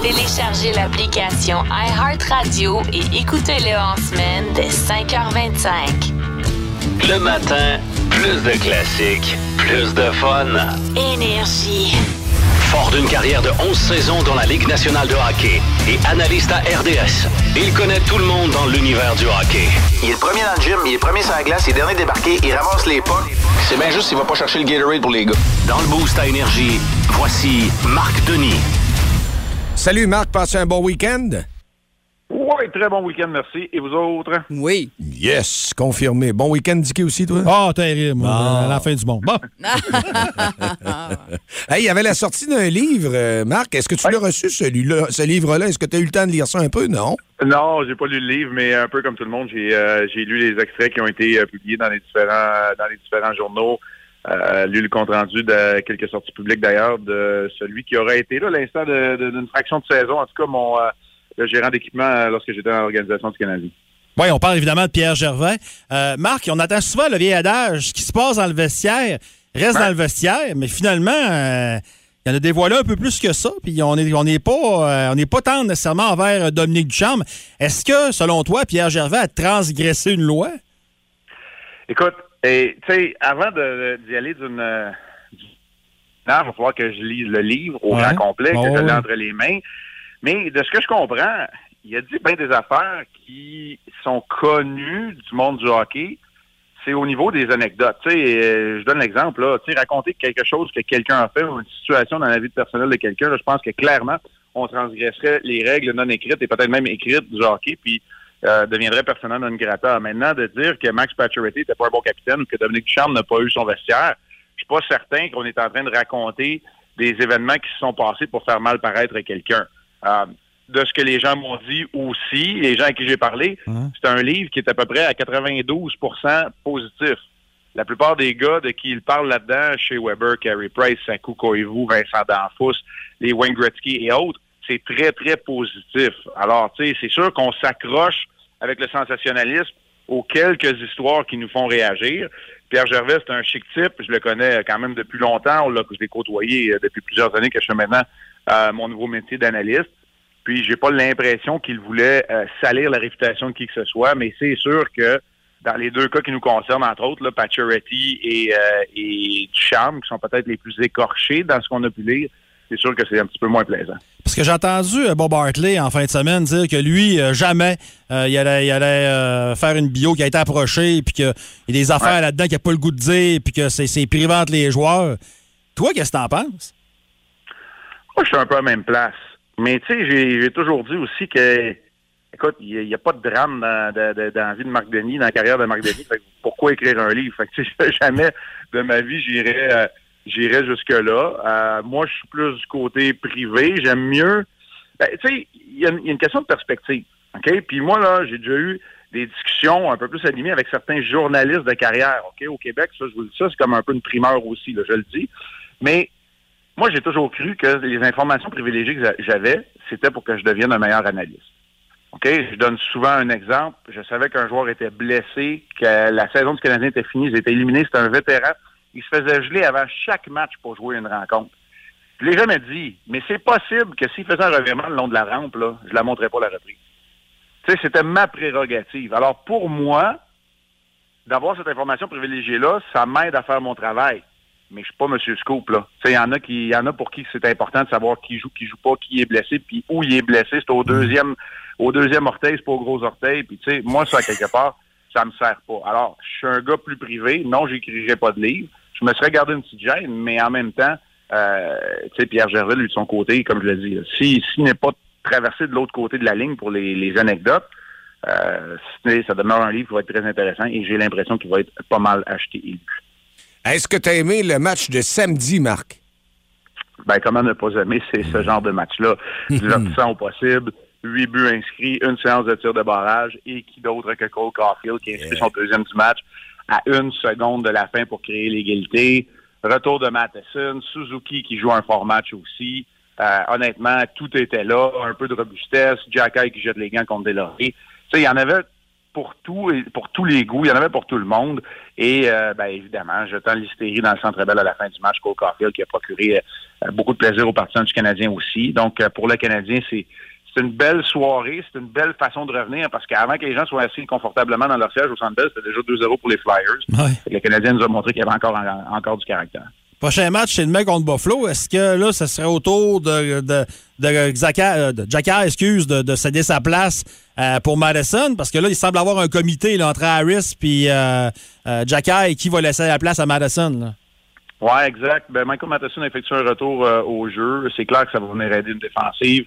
Téléchargez l'application iHeartRadio et écoutez-le en semaine dès 5h25. Le matin, plus de classiques, plus de fun. Énergie. Fort d'une carrière de 11 saisons dans la Ligue nationale de hockey et analyste à RDS, il connaît tout le monde dans l'univers du hockey. Il est le premier dans le gym, il est le premier sur la glace, il est dernier débarqué, il ramasse les pas. C'est bien juste s'il va pas chercher le Gatorade pour les gars. Dans le boost à énergie, voici Marc Denis. Salut Marc, passez un bon week-end? Très bon week-end, merci. Et vous autres? Oui. Yes, confirmé. Bon week-end, Dicky aussi, toi? Ah, terrible. À la fin du monde. Bon. (laughs) Hey, il y avait la sortie d'un livre, euh, Marc. Est-ce que tu l'as reçu, celui-là, ce livre-là? Est-ce que tu as eu le temps de lire ça un peu? Non? Non, j'ai pas lu le livre, mais un peu comme tout le monde, j'ai euh, j'ai lu les extraits qui ont été euh, publiés dans les différents dans les différents journaux. Euh, lu le compte rendu de quelques sorties publiques d'ailleurs de celui qui aurait été là l'instant de- de- d'une fraction de saison. En tout cas, mon euh, le gérant d'équipement euh, lorsque j'étais dans l'organisation du Canadien. Oui, on parle évidemment de Pierre Gervais. Euh, Marc, on attend souvent le vieil adage ce qui se passe dans le vestiaire reste Ouais. dans le vestiaire, mais finalement, euh, il y en a dévoilé un peu plus que ça, puis on n'est on est pas, euh, on pas tant nécessairement envers Dominique Ducharme. Est-ce que, selon toi, Pierre Gervais a transgressé une loi? Écoute, et, tu sais, avant d'y aller d'une. du- Non, il va falloir que je lise le livre au Ouais. grand complet, que je l'ai entre les mains. Mais de ce que je comprends, il a dit bien des affaires qui sont connues du monde du hockey. C'est au niveau des anecdotes. Tu sais, euh, je donne l'exemple, là. Raconter quelque chose que quelqu'un a fait ou une situation dans la vie personnelle de quelqu'un, je pense que clairement, on transgresserait les règles non écrites et peut-être même écrites du hockey, puis euh, deviendrait persona non grata. Maintenant, de dire que Max Pacioretty n'était pas un bon capitaine que Dominique Ducharme n'a pas eu son vestiaire, je suis pas certain qu'on est en train de raconter des événements qui se sont passés pour faire mal paraître quelqu'un. Euh, de ce que les gens m'ont dit aussi, les gens à qui j'ai parlé, c'est un livre qui est à peu près à 92% positif. La plupart des gars de qui il parle là-dedans, chez Weber, Carey Price, Saku Koivu, Vincent Danfous, les Wayne Gretzky et autres, c'est très, très positif. Alors, tu sais, c'est sûr qu'on s'accroche avec le sensationnalisme aux quelques histoires qui nous font réagir. Pierre Gervais, c'est un chic type. Je le connais quand même depuis longtemps. On je l'ai côtoyé euh, depuis plusieurs années que je fais maintenant euh, mon nouveau métier d'analyste. Puis j'ai pas l'impression qu'il voulait euh, salir la réputation de qui que ce soit, mais c'est sûr que dans les deux cas qui nous concernent, entre autres, là, Pacioretty et, euh, et qui sont peut-être les plus écorchés dans ce qu'on a pu lire, c'est sûr que c'est un petit peu moins plaisant. Parce que j'ai entendu euh, Bob Hartley en fin de semaine dire que lui, euh, jamais, euh, il allait, il allait, euh, faire une bio qui a été approchée, puis qu'il y a des affaires là-dedans qu'il n'a pas le goût de dire, puis que c'est privé entre les joueurs. Toi, qu'est-ce que t'en penses? Moi, je suis un peu à la même place. Mais tu sais, j'ai toujours dit aussi que, écoute, il n'y a, pas de drame dans, de- de- dans la vie de Marc Denis, dans la carrière de Marc Denis. Fait pourquoi écrire un livre? Fait que (laughs) jamais de ma vie, j'irais j'irais jusque-là. Euh, moi, je suis plus du côté privé. J'aime mieux. Ben, tu sais, il y, a une- question de perspective. OK? Puis moi, là, j'ai déjà eu des discussions un peu plus animées avec certains journalistes de carrière. OK? Au Québec, ça, je vous le dis ça, c'est comme un peu une primeur aussi, là, je le dis. Mais moi, j'ai toujours cru que les informations privilégiées que j'a- j'avais, c'était pour que je devienne un meilleur analyste. OK? Je donne souvent un exemple. Je savais qu'un joueur était blessé, que la saison du Canadien était finie, ils étaient éliminés, c'était un vétéran. Il se faisait geler avant chaque match pour jouer une rencontre. Je l'ai jamais dit, mais c'est possible que s'il faisait un revirement le long de la rampe, là, je la montrais pas la reprise. Tu sais, c'était ma prérogative. Alors, pour moi, d'avoir cette information privilégiée-là, ça m'aide à faire mon travail. Mais je suis pas Monsieur Scoop, là. Il y en a y en a pour qui c'est important de savoir qui joue, qui joue pas, qui est blessé, puis où il est blessé. C'est au deuxième, au deuxième orteil, c'est pas au gros orteil. Puis tu sais, moi, ça, quelque part, ça me sert pas. Alors, je suis un gars plus privé. Non, j'écrirai pas de livre. Je me serais gardé une petite gêne, mais en même temps, euh, tu sais, Pierre Gervais, lui, de son côté, comme je l'ai dit, là, si, s'il n'est pas traversé de l'autre côté de la ligne pour les, les anecdotes, euh, ça demeure un livre qui va être très intéressant et j'ai l'impression qu'il va être pas mal acheté et lu. Est-ce que tu as aimé le match de samedi, Marc? Ben, comment ne pas aimer c'est ce genre de match-là? (laughs) Divertissant au possible, huit buts inscrits, une séance de tir de barrage et qui d'autre que Cole Caulfield qui inscrit son deuxième du match à une seconde de la fin pour créer l'égalité. Retour de Matheson, Suzuki qui joue un fort match aussi. Euh, honnêtement, tout était là. Un peu de robustesse. Jacky qui jette les gants contre sais, il y en avait pour tout et pour tous les goûts. Il y en avait pour tout le monde. Et euh, ben, évidemment, jetant l'hystérie dans le centre belle à la fin du match, Cole Caulfield qui a procuré euh, beaucoup de plaisir aux partisans du Canadien aussi. Donc, pour le Canadien, c'est c'est une belle soirée, c'est une belle façon de revenir parce qu'avant que les gens soient assis confortablement dans leur siège au centre belle, c'était déjà 2-0 pour les Flyers. Et Le Canadien nous a montré qu'il y avait encore, encore du caractère. Prochain match, c'est demain contre Buffalo. Est-ce que là, ce serait au tour de, de, de, euh, de Xhaka, excuse, de, de céder sa place euh, pour Madison? Parce que là, il semble avoir un comité là, entre Harris et euh, euh, Xhaka et qui va laisser la place à Madison. là? Ouais, exact. Ben, Michael Matheson a effectué un retour euh, au jeu. C'est clair que ça va venir aider une défensive.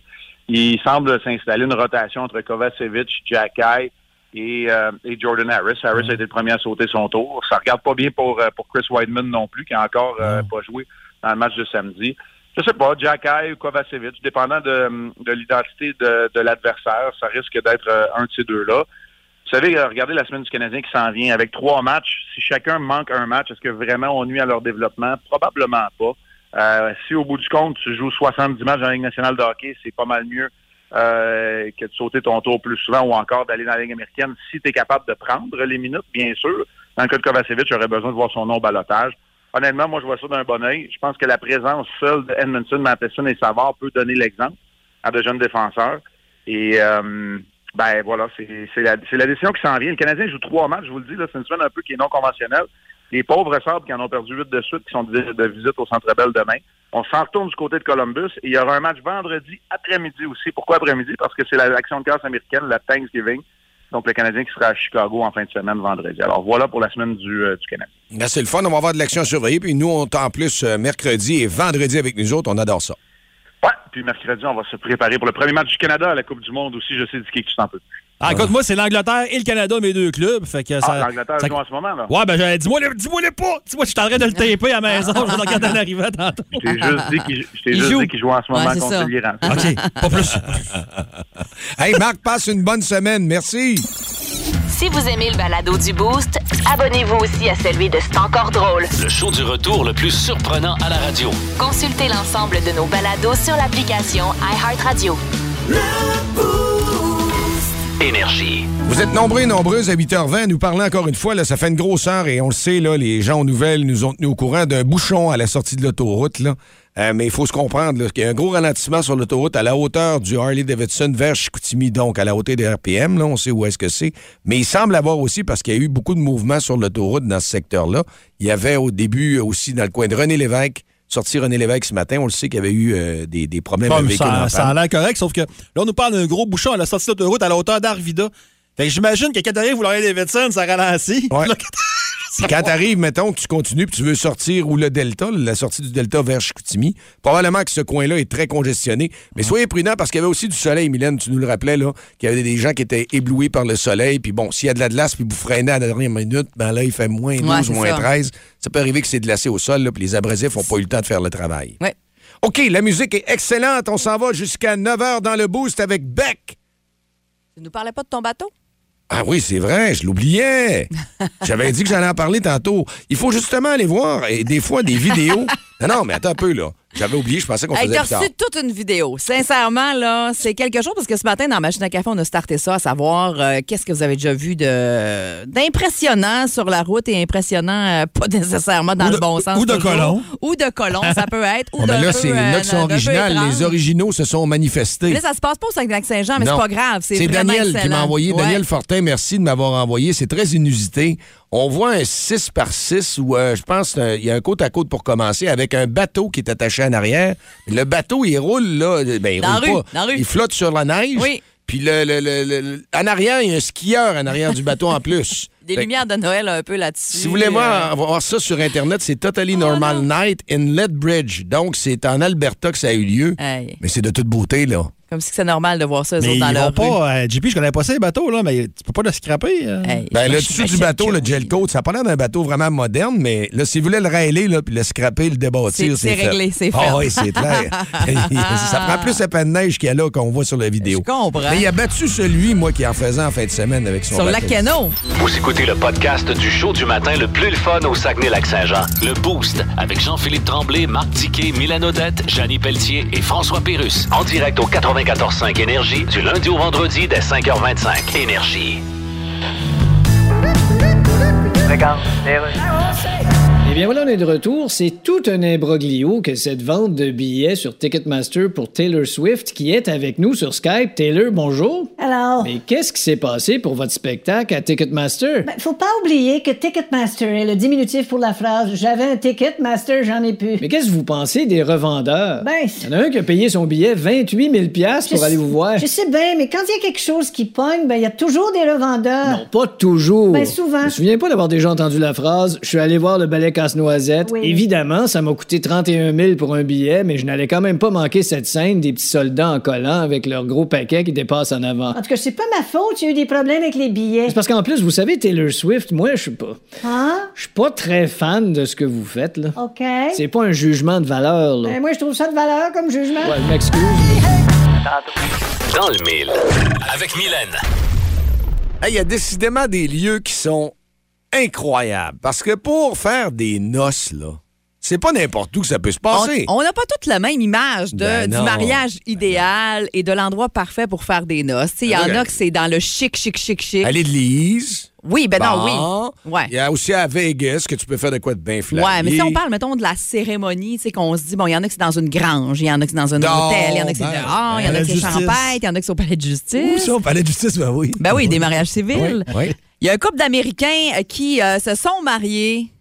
Il semble s'installer une rotation entre Kovacevic, Jacky et, euh, et Jordan Harris. Harris a été le premier à sauter son tour. Ça regarde pas bien pour, euh, pour Chris Weidman non plus, qui a encore euh, pas joué dans le match de samedi. Je sais pas, Jacky ou Kovacevic, dépendant de, de l'identité de, de l'adversaire, ça risque d'être un de ces deux-là. Vous savez, regardez la semaine du Canadien qui s'en vient. Avec trois matchs, si chacun manque un match, est-ce que vraiment on nuit à leur développement? Probablement pas. Euh, si au bout du compte, tu joues 70 matchs dans la Ligue nationale de hockey, c'est pas mal mieux euh, que de sauter ton tour plus souvent ou encore d'aller dans la Ligue américaine si tu es capable de prendre les minutes, bien sûr. Dans le cas de Kovacevic, j'aurais besoin de voir son nom au balotage. Honnêtement, moi, je vois ça d'un bon oeil. Je pense que la présence seule de Matheson et Savard peut donner l'exemple à de jeunes défenseurs. Et euh, ben voilà, c'est la, la décision qui s'en vient. Le Canadien joue trois matchs, je vous le dis, c'est une semaine un peu qui est non conventionnelle. Les pauvres sabres qui en ont perdu huit de suite, qui sont de, de visite au Centre Bell demain. On s'en retourne du côté de Columbus et il y aura un match vendredi après-midi aussi. Pourquoi après-midi? Parce que c'est la- l'action de grâce américaine, la Thanksgiving. Donc le Canadien qui sera à Chicago en fin de semaine vendredi. Alors voilà pour la semaine du, euh, du Canadien. Là, c'est le fun. On va avoir de l'action surveillée. Puis nous, on en plus euh, mercredi et vendredi avec nous autres. On adore ça. Ouais, puis mercredi, on va se préparer pour le premier match du Canada à la Coupe du Monde aussi. Je sais du qui tu t'en peux. Ah, écoute, moi, c'est l'Angleterre et le Canada, mes deux clubs. Fait que ça, Ah, l'Angleterre ça- joue en ce moment, là. Ouais, ben, j'avais- dis-moi, le- dis-moi les pas. Dis-moi, je suis en train de le taper à la maison. Je vais le regarder en arrivant tantôt. Je t'ai juste dit qu'il je juste joue. dit qu'il joue en ce moment Ouais, contre l'Iran. (laughs) OK, pas plus. (laughs) hey, Marc, passe une bonne semaine. Merci. Si vous aimez le balado du Boost, abonnez-vous aussi à celui de C'est encore drôle. Le show du retour le plus surprenant à la radio. Consultez l'ensemble de nos balados sur l'application iHeartRadio. Vous êtes nombreux et nombreuses à 8h20 à nous parler encore une fois. Là, ça fait une grosse heure et on le sait, là, les gens aux nouvelles nous ont tenus au courant d'un bouchon à la sortie de l'autoroute. Euh, mais il faut se comprendre qu'il y a un gros ralentissement sur l'autoroute à la hauteur du Harley-Davidson vers Chicoutimi, donc à la hauteur des RPM. Là, on sait où est-ce que c'est. Mais il semble avoir aussi, parce qu'il y a eu beaucoup de mouvements sur l'autoroute dans ce secteur-là, il y avait au début aussi dans le coin de René Lévesque, sorti René Lévesque ce matin, on le sait qu'il y avait eu euh, des, des problèmes avec ça, ça a l'air correct, sauf que là, on nous parle d'un gros bouchon à la sortie de l'autoroute à la hauteur d'Arvida. Fait que j'imagine que quand t'arrives vous l'aurez Davidson, ça ralentit. Ouais. Puis quand t'arrives, mettons que tu continues puis tu veux sortir ou le Delta, la sortie du Delta vers Chicoutimi, probablement que ce coin-là est très congestionné. Mais soyez prudents parce qu'il y avait aussi du soleil, Mylène, tu nous le rappelais, là, qu'il y avait des gens qui étaient éblouis par le soleil. Puis bon, s'il y a de la glace puis vous freinez à la dernière minute, ben là, il fait moins 12, Ouais, c'est moins ça. 13. Ça peut arriver que c'est glacé au sol, là, puis les abrasifs n'ont pas eu le temps de faire le travail. Ouais. OK, la musique est excellente. On s'en va jusqu'à 9 h dans le boost avec Beck. Tu nous parlais pas de ton bateau? Ah oui, c'est vrai, je l'oubliais. (laughs) J'avais dit que j'allais en parler tantôt. Il faut justement aller voir, et des fois, des vidéos. (laughs) Non, non, mais attends un peu, là. J'avais oublié, je pensais qu'on Hey, faisait plus tard. reçu toute une vidéo. Sincèrement, là, c'est quelque chose parce que ce matin, dans Machine à café, on a starté ça, à savoir euh, qu'est-ce que vous avez déjà vu de d'impressionnant sur la route et impressionnant, euh, pas nécessairement dans le bon sens. ou de toujours. colon. Ou de colon, ça peut être. (laughs) Ou Oh, mais là, c'est euh, qui sont originales. Les originaux se sont manifestés. Là, ça se passe pas au Saguenay-Saint-Jean, mais c'est pas grave. C'est Daniel qui m'a envoyé. Ouais. Daniel Fortin, merci de m'avoir envoyé. C'est très inusité. On voit un 6 par 6 où euh, je pense qu'il y a un côte à côte pour commencer avec un bateau qui est attaché en arrière. Le bateau, il roule là. Ben, il Dans roule rue, pas. dans la rue. Il flotte sur la neige. Oui. Puis le, le- le- en arrière, il y a un skieur en arrière du bateau en plus. (laughs) Des Fait lumières de Noël un peu là-dessus. Si vous voulez Euh, voir, voir ça sur Internet, c'est Totally Normal Night in Lethbridge. Donc, c'est en Alberta que ça a eu lieu. Mais c'est de toute beauté, là. Comme si c'est normal de voir ça, eux Mais autres, ils dans vont leur rue. pas. euh, JP, je connais pas ça, les bateaux, là, mais tu peux pas le scraper. euh. Hey, Ben, le dessus du bateau, que le oui. gel coat, ça a pas l'air d'un bateau vraiment moderne, mais là, si vous voulez le railer, là, puis le scraper, le débattir, C'est- c'est c'est fait. réglé, c'est Ah fait. oui, c'est (laughs) clair. (laughs) ça prend plus la peine de neige qu'il y a là qu'on voit sur la vidéo. Je comprends. Mais il a battu celui, moi, qui en faisait en fin de semaine avec son Sur le bateau. lac Cano. Vous écoutez le podcast du show du matin le plus le fun au Saguenay-Lac-Saint-Jean. Le Boost avec Jean-Philippe Tremblay, Marc Diquet, Milan Odette, Janine Pelletier et François Pérus. En direct au 94.5 Énergie du lundi au vendredi dès 5h25. Énergie. Regarde, Eh bien voilà, on est de retour. C'est tout un imbroglio que cette vente de billets sur Ticketmaster pour Taylor Swift qui est avec nous sur Skype. Taylor, bonjour. Alors, Mais qu'est-ce qui s'est passé pour votre spectacle à Ticketmaster? ben, faut pas oublier que Ticketmaster est le diminutif pour la phrase J'avais un ticket, master, j'en ai plus. Mais qu'est-ce que vous pensez des revendeurs? Ben, Il y en a un qui a payé son billet 28 000 piastres pour aller vous voir. Je sais bien, mais quand il y a quelque chose qui pogne, ben, il y a toujours des revendeurs. Non, pas toujours. Ben, souvent. Je me souviens pas d'avoir déjà entendu la phrase Je suis allé voir le ballet casse-noisette. Oui. Évidemment, ça m'a coûté 31 000 pour un billet, mais je n'allais quand même pas manquer cette scène des petits soldats en collant avec leur gros paquet qui dépasse en avant. En tout cas, c'est pas ma faute, il y a eu des problèmes avec les billets. C'est parce qu'en plus, vous savez, Taylor Swift, moi, je suis pas. Hein? Je suis pas très fan de ce que vous faites, là. OK. C'est pas un jugement de valeur, là. Ben, moi, je trouve ça de valeur comme jugement. Ouais, je m'excuse. Dans le mille. Avec Mylène. Hey, Il y a décidément des lieux qui sont incroyables. Parce que pour faire des noces, là, c'est pas n'importe où que ça peut se passer. On n'a pas toute la même image de, Ben du mariage idéal et de l'endroit parfait pour faire des noces. Il y en Ben, a que c'est dans le chic, chic, chic, chic. À l'église. Oui, ben non, oui. Ouais. Il y a aussi à Vegas que tu peux faire de quoi de bien flyé. Ouais, mais si on parle, mettons, de la cérémonie, tu sais, qu'on se dit, bon, il y en a que c'est dans une grange, il y en a que c'est dans un Non, hôtel, il y en a que c'est ben, dehors, il y en a que c'est champêtre, il y en a que c'est au palais de Où justice. ça, au palais de justice, ben oui. Ben oui, des mariages civils. Oui, oui. Il y a un couple d'Américains euh, qui euh, se sont mariés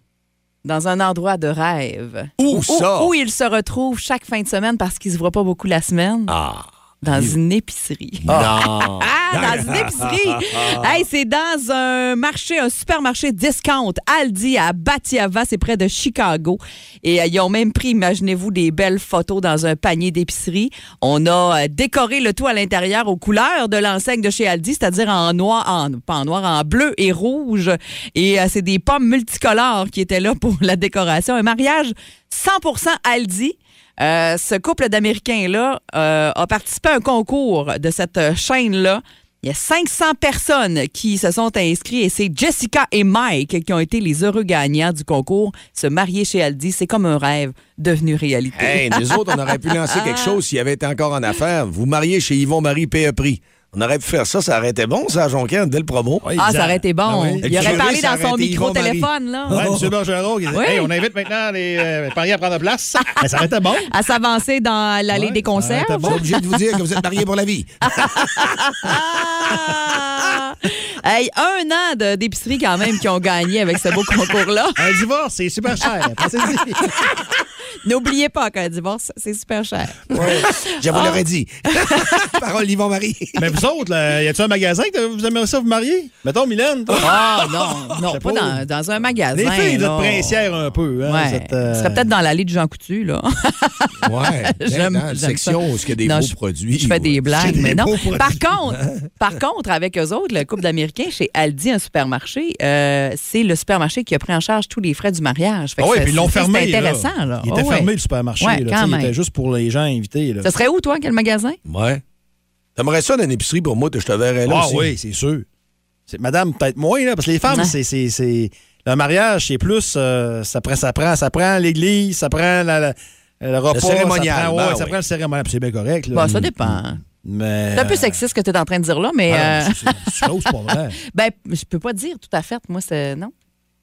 dans un endroit de rêve. Où ça? Où, ils se retrouvent chaque fin de semaine parce qu'ils se voient pas beaucoup la semaine. Ah. Dans une épicerie. Non. (laughs) Ah, dans une épicerie. (laughs) hey, c'est dans un marché, un supermarché discount, Aldi à Batiava, c'est près de Chicago. Et euh, ils ont même pris, imaginez-vous, des belles photos dans un panier d'épicerie. On a euh, décoré le tout à l'intérieur aux couleurs de l'enseigne de chez Aldi, c'est-à-dire en noir, en, pas en noir, en bleu et rouge. Et euh, c'est des pommes multicolores qui étaient là pour la décoration. Un mariage 100% Aldi. Euh, ce couple d'Américains-là euh, a participé à un concours de cette euh, chaîne-là. Il y a 500 personnes qui se sont inscrites et c'est Jessica et Mike qui ont été les heureux gagnants du concours. Se marier chez Aldi, c'est comme un rêve devenu réalité. Hey, nous autres, on aurait pu lancer quelque (laughs) chose s'il avait été encore en affaires. Vous mariez chez Yvon-Marie P.E. Prix. On aurait pu faire ça, ça aurait été bon, ça, à Jonquière, dès le promo. Ah, ça aurait été bon. Et Il aurait parlé dans son micro-téléphone, là. Ouais, M. Bergeron dit Oui. Hey, on invite maintenant les euh, paris à prendre place. (laughs) Mais ça aurait été bon. À s'avancer dans l'allée des concerts. Je suis obligé de vous dire que vous êtes mariés pour la vie. (laughs) Hey, un an de- d'épicerie quand même qui ont gagné avec ce beau concours-là. Un divorce, c'est super cher. (laughs) Pensez-y. N'oubliez pas qu'un divorce, c'est super cher. Je vous Ah. l'aurais dit. (laughs) Parole d'Yvon Marie. Mais vous autres, là, y a-tu un magasin que vous aimeriez ça vous marier? Mettons, Mylène. toi. Ah non, non, pas dans, dans un magasin. Les filles, vous là. êtes princières un peu. Hein, Ouais. euh, Ce serait peut-être dans l'allée de Jean Coutu, là. Ouais. (laughs) J'aime- dans la j'aime section ça. où il y a des Non, beaux je- produits. Je fais des blagues, Des mais non. Par contre, (laughs) par contre, avec eux autres, le couple d'Américains chez Aldi, un supermarché, euh, c'est le supermarché qui a pris en charge tous les frais du mariage. Fait que Ah oui, puis ils l'ont fermé. C'est intéressant, là. Il était Oh, ouais. Fermé, le supermarché. Ouais, là, quand tu sais, il même. était juste pour les gens invités. Là. Ça serait où, toi, quel magasin? Ouais. T'aimerais ça dans une épicerie pour moi, que je te verrais là Ah aussi? oui, c'est sûr. C'est- Madame, peut-être moins, là, parce que les femmes, Ouais. c'est, c'est, c'est- Le mariage, c'est plus. euh, ça, prend, ça, prend, ça prend l'église, ça prend la- la- le repas. cérémonial, Ça prend, ben ouais, ça oui. prend le cérémonial. C'est bien correct. Là. Bon, ça dépend. Mais. C'est un peu sexiste ce que tu es en train de dire là, mais. Ah, euh, c'est- c'est chose, c'est pas vrai. (laughs) ben, je peux pas dire tout à fait. Moi, c'est. Non.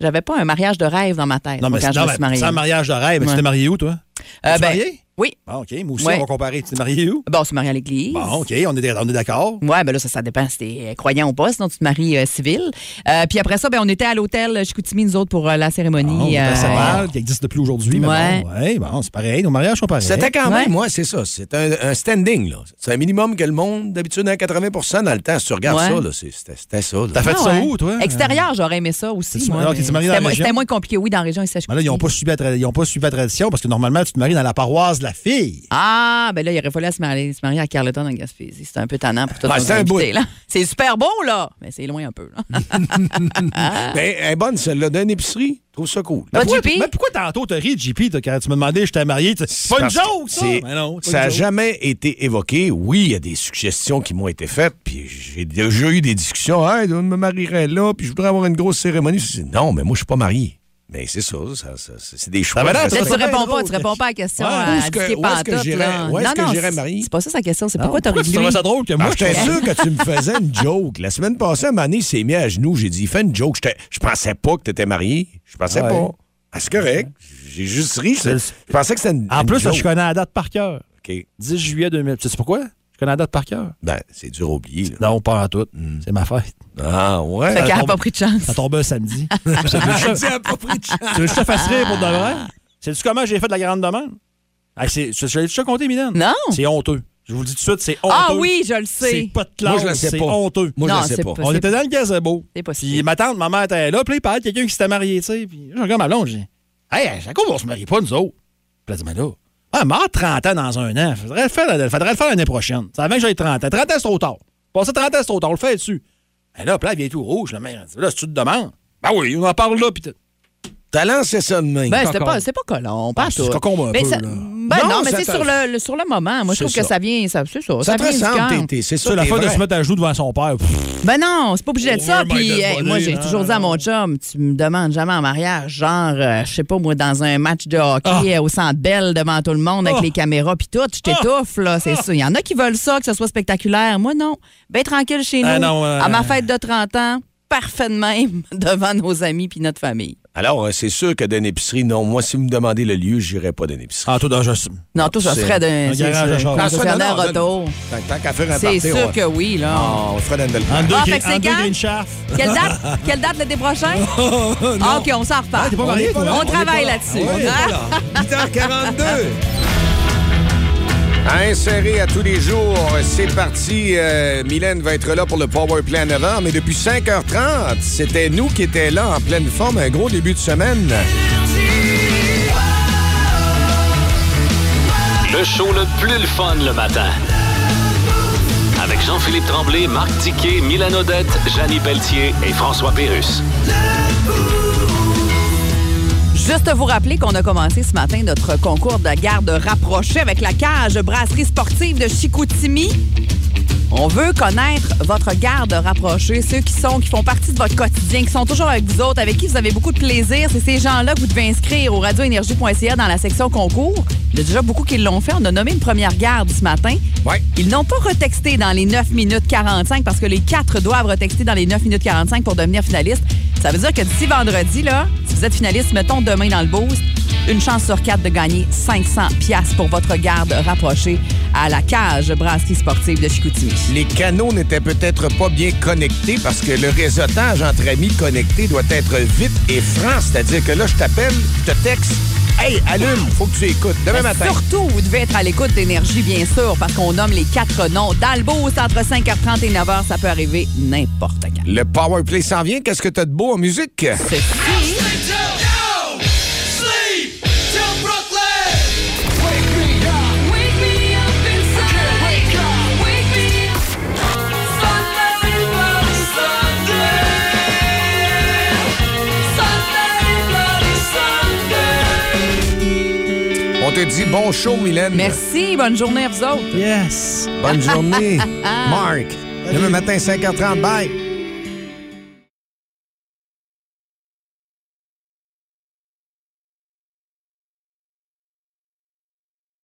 J'avais pas un mariage de rêve dans ma tête Non, mais quand je non, me suis mariée. c'est un mariage de rêve. Mais Ouais. Tu t'es marié où, toi? Euh, Tu ben, marié? Oui. Ah, OK. Moi aussi, Ouais. on va comparer. Tu t'es marié où? Bon, on se marie à l'église. Bon, OK. On est, on est d'accord. Ouais, ben là, ça, ça dépend si t'es croyant ou pas, sinon tu te maries euh, civil. Euh, puis après ça, ben, on était à l'hôtel Chicoutimi, nous autres, pour euh, la Ah, cérémonie. on euh, est à Saint-Val, qui existe depuis aujourd'hui. mais Ouais. bon, ouais, bon, c'est pareil. Nos mariages sont pareils. C'était quand même, Ouais. moi, c'est ça. C'est un, un standing, là. C'est un minimum que le monde, d'habitude, à 80% dans le temps. Si tu regardes Ouais. ça, là, c'était ça. T'as fait Ah ça ouais. où, toi? Extérieur, j'aurais aimé ça aussi. Ah, marié C'était moins- région? C'était moins compliqué, oui, dans la région là, ils n'ont pas suivi la tradition parce que normalement, tu te maries dans la paroisse de la fille. Ah, ben là, il aurait fallu se marier, se marier à Carleton en Gaspésie. C'est un peu tannant pour tout Ouais, le c'est un. C'est super beau, là, mais c'est loin un peu. Là. (laughs) Ben, elle est bonne, celle-là, d'une épicerie. Je trouve ça cool. Toi, pourquoi, mais pourquoi tantôt t'as ri, JP, toi, quand tu me demandais je t'ai marié? C'est pas une joke, ça! c'est- Mais non, c'est ça n'a jamais été évoqué. Oui, il y a des suggestions qui m'ont été faites, puis j'ai déjà eu des discussions. Hey, je me marierais là, puis je voudrais avoir une grosse cérémonie. Je dis, non, mais moi, je suis pas marié. Mais c'est ça, ça, ça- c'est des choix. va l'air, Là, Ça tu bien réponds pas, tu réponds pas à la question Ouais, à où est-ce que- Dicky où est-ce que j'irais- où j'irais c'est- marier? C'est pas ça sa question, c'est pourquoi t'as pourquoi tu ça drôle que moi, Ah, je j'étais sûr que tu me faisais une joke. La semaine passée, à il s'est mis à genoux. J'ai dit, fais une joke. Je pensais pas que tu étais marié. Je pensais Ouais. pas. Ah, c'est correct. J'ai juste ri. Je je pensais que c'était une. En une plus, joke. je connais la date par cœur. OK. 10 juillet 2000. Tu sais pourquoi? Je connais la date par cœur. Ben, c'est dur à oublier. là. Non, pas en tout. C'est ma fête. Ah, ouais. Fait qu'elle pas pris de chance. Ça tombe un samedi. (laughs) Tu as pas pris de chance. Tu veux que je te fasse rire pour de vrai? Sais-tu comment j'ai fait de la grande demande? Hey, c'est- je je l'ai déjà compté, Mylène? Non. C'est honteux. Je vous le dis tout de suite, c'est honteux. Ah oui, je le C'est sais. pas de classe, Moi, je le sais c'est pas. honteux. Moi, je Non, le sais c'est pas. pas- On était dans le gazebo. C'est possible. Puis ma tante, ma mère était là. Puis là, il parlait de quelqu'un qui s'était marié, tu sais. Puis je regarde ma blonde, je dis Hey, Jacob, on se marie pas, nous autres. Puis elle dit Mais là, ah, mort 30 ans dans un an. Faudrait le faire, faudrait le faire l'année prochaine. Ça avant que j'aille 30 ans. 30 ans, c'est trop tard. Passer 30 ans, c'est trop tard. On le fait dessus. Et là, puis là, elle vient tout rouge. Dit, là, si tu te demandes. Ben oui, on en parle là. Puis tout. T'as lancé ça de même. Ben, c'était pas, c'est pas colon, pas Ah, c'est tout. cocon un Mais peu, ça- là. Ben Non, non, mais ça c'est sur le, le- sur le moment. Moi, je C'est trouve que ça. ça vient, ça, c'est ça. Ça Ça te vient du ressemble, cœur. t'es- t'es- c'est ça. C'est la t'es fois de vrai. se mettre à genoux devant son père. Pff, Ben non, c'est pas obligé de ça. Over my Puis, dead hey, body, moi, j'ai non, toujours dit à non. mon chum, tu me demandes jamais en mariage, genre, euh, je sais pas, moi, dans un match de hockey euh, au centre belle devant tout le monde avec Ah. les caméras puis tout, je t'étouffe, là, c'est ça. Il y en a qui veulent ça, que ce soit spectaculaire. Moi, non. Ben tranquille chez nous. Ah non, euh, À ma fête de 30 ans, parfait de même, (laughs) devant nos amis puis notre famille. Alors, euh, c'est sûr que d'une épicerie, non. Moi, si vous me demandez le lieu, j'irai pas d'une épicerie. Ah, toi, dans je... Non, tout ça serait d'un Ah, non, retour. Tant, tant qu'à faire un C'est sûr que oui, là. Ah, on ferait une belle En deux, Ah, fait en deux. Quelle date? (laughs) Quelle date l'été prochain? (laughs) Ah, OK, on s'en toi, hein? On travaille là-dessus. On est Hein? pas là. (laughs) 8h42. Inséré à tous les jours, c'est parti. Euh, Mylène va être là pour le Power à 9h, mais depuis 5h30, c'était nous qui étions là en pleine forme, un gros début de semaine. Le show le plus le fun le matin. Avec Jean-Philippe Tremblay, Marc Tiquet, Milan Odette, Janine Pelletier et François Pérus. Juste vous rappeler qu'on a commencé ce matin notre concours de garde rapprochée avec la cage brasserie sportive de Chicoutimi. On veut connaître votre garde rapprochée, ceux qui sont, qui font partie de votre quotidien, qui sont toujours avec vous autres, avec qui vous avez beaucoup de plaisir. C'est ces gens-là que vous devez inscrire au radioénergie.ca dans la section concours. Il y a déjà beaucoup qui l'ont fait. On a nommé une première garde ce matin. Ouais. Ils n'ont pas retexté dans les 9 minutes 45 parce que les quatre doivent retexter dans les 9 minutes 45 pour devenir finaliste. Ça veut dire que d'ici vendredi, là, si vous êtes finaliste, mettons demain dans le boost, une chance sur quatre de gagner 500 pièces pour votre garde rapprochée à la cage brasserie sportive de Chicoutimi. Les canaux n'étaient peut-être pas bien connectés parce que le réseautage entre amis connectés doit être vite et franc. C'est-à-dire que là, je t'appelle, je te texte. Hey, allume, faut que tu écoutes. Demain matin. Surtout, vous devez être à l'écoute d'énergie, bien sûr, parce qu'on nomme les quatre noms. Boost, entre 5h30 et 9h, ça peut arriver n'importe quand. Le Power Play s'en vient. Qu'est-ce que t'as de beau en musique? C'est te dit bon show, Mylène. Merci, bonne journée à vous autres. Yes. Bonne journée, (laughs) Marc. Demain matin, 5h30. Bye.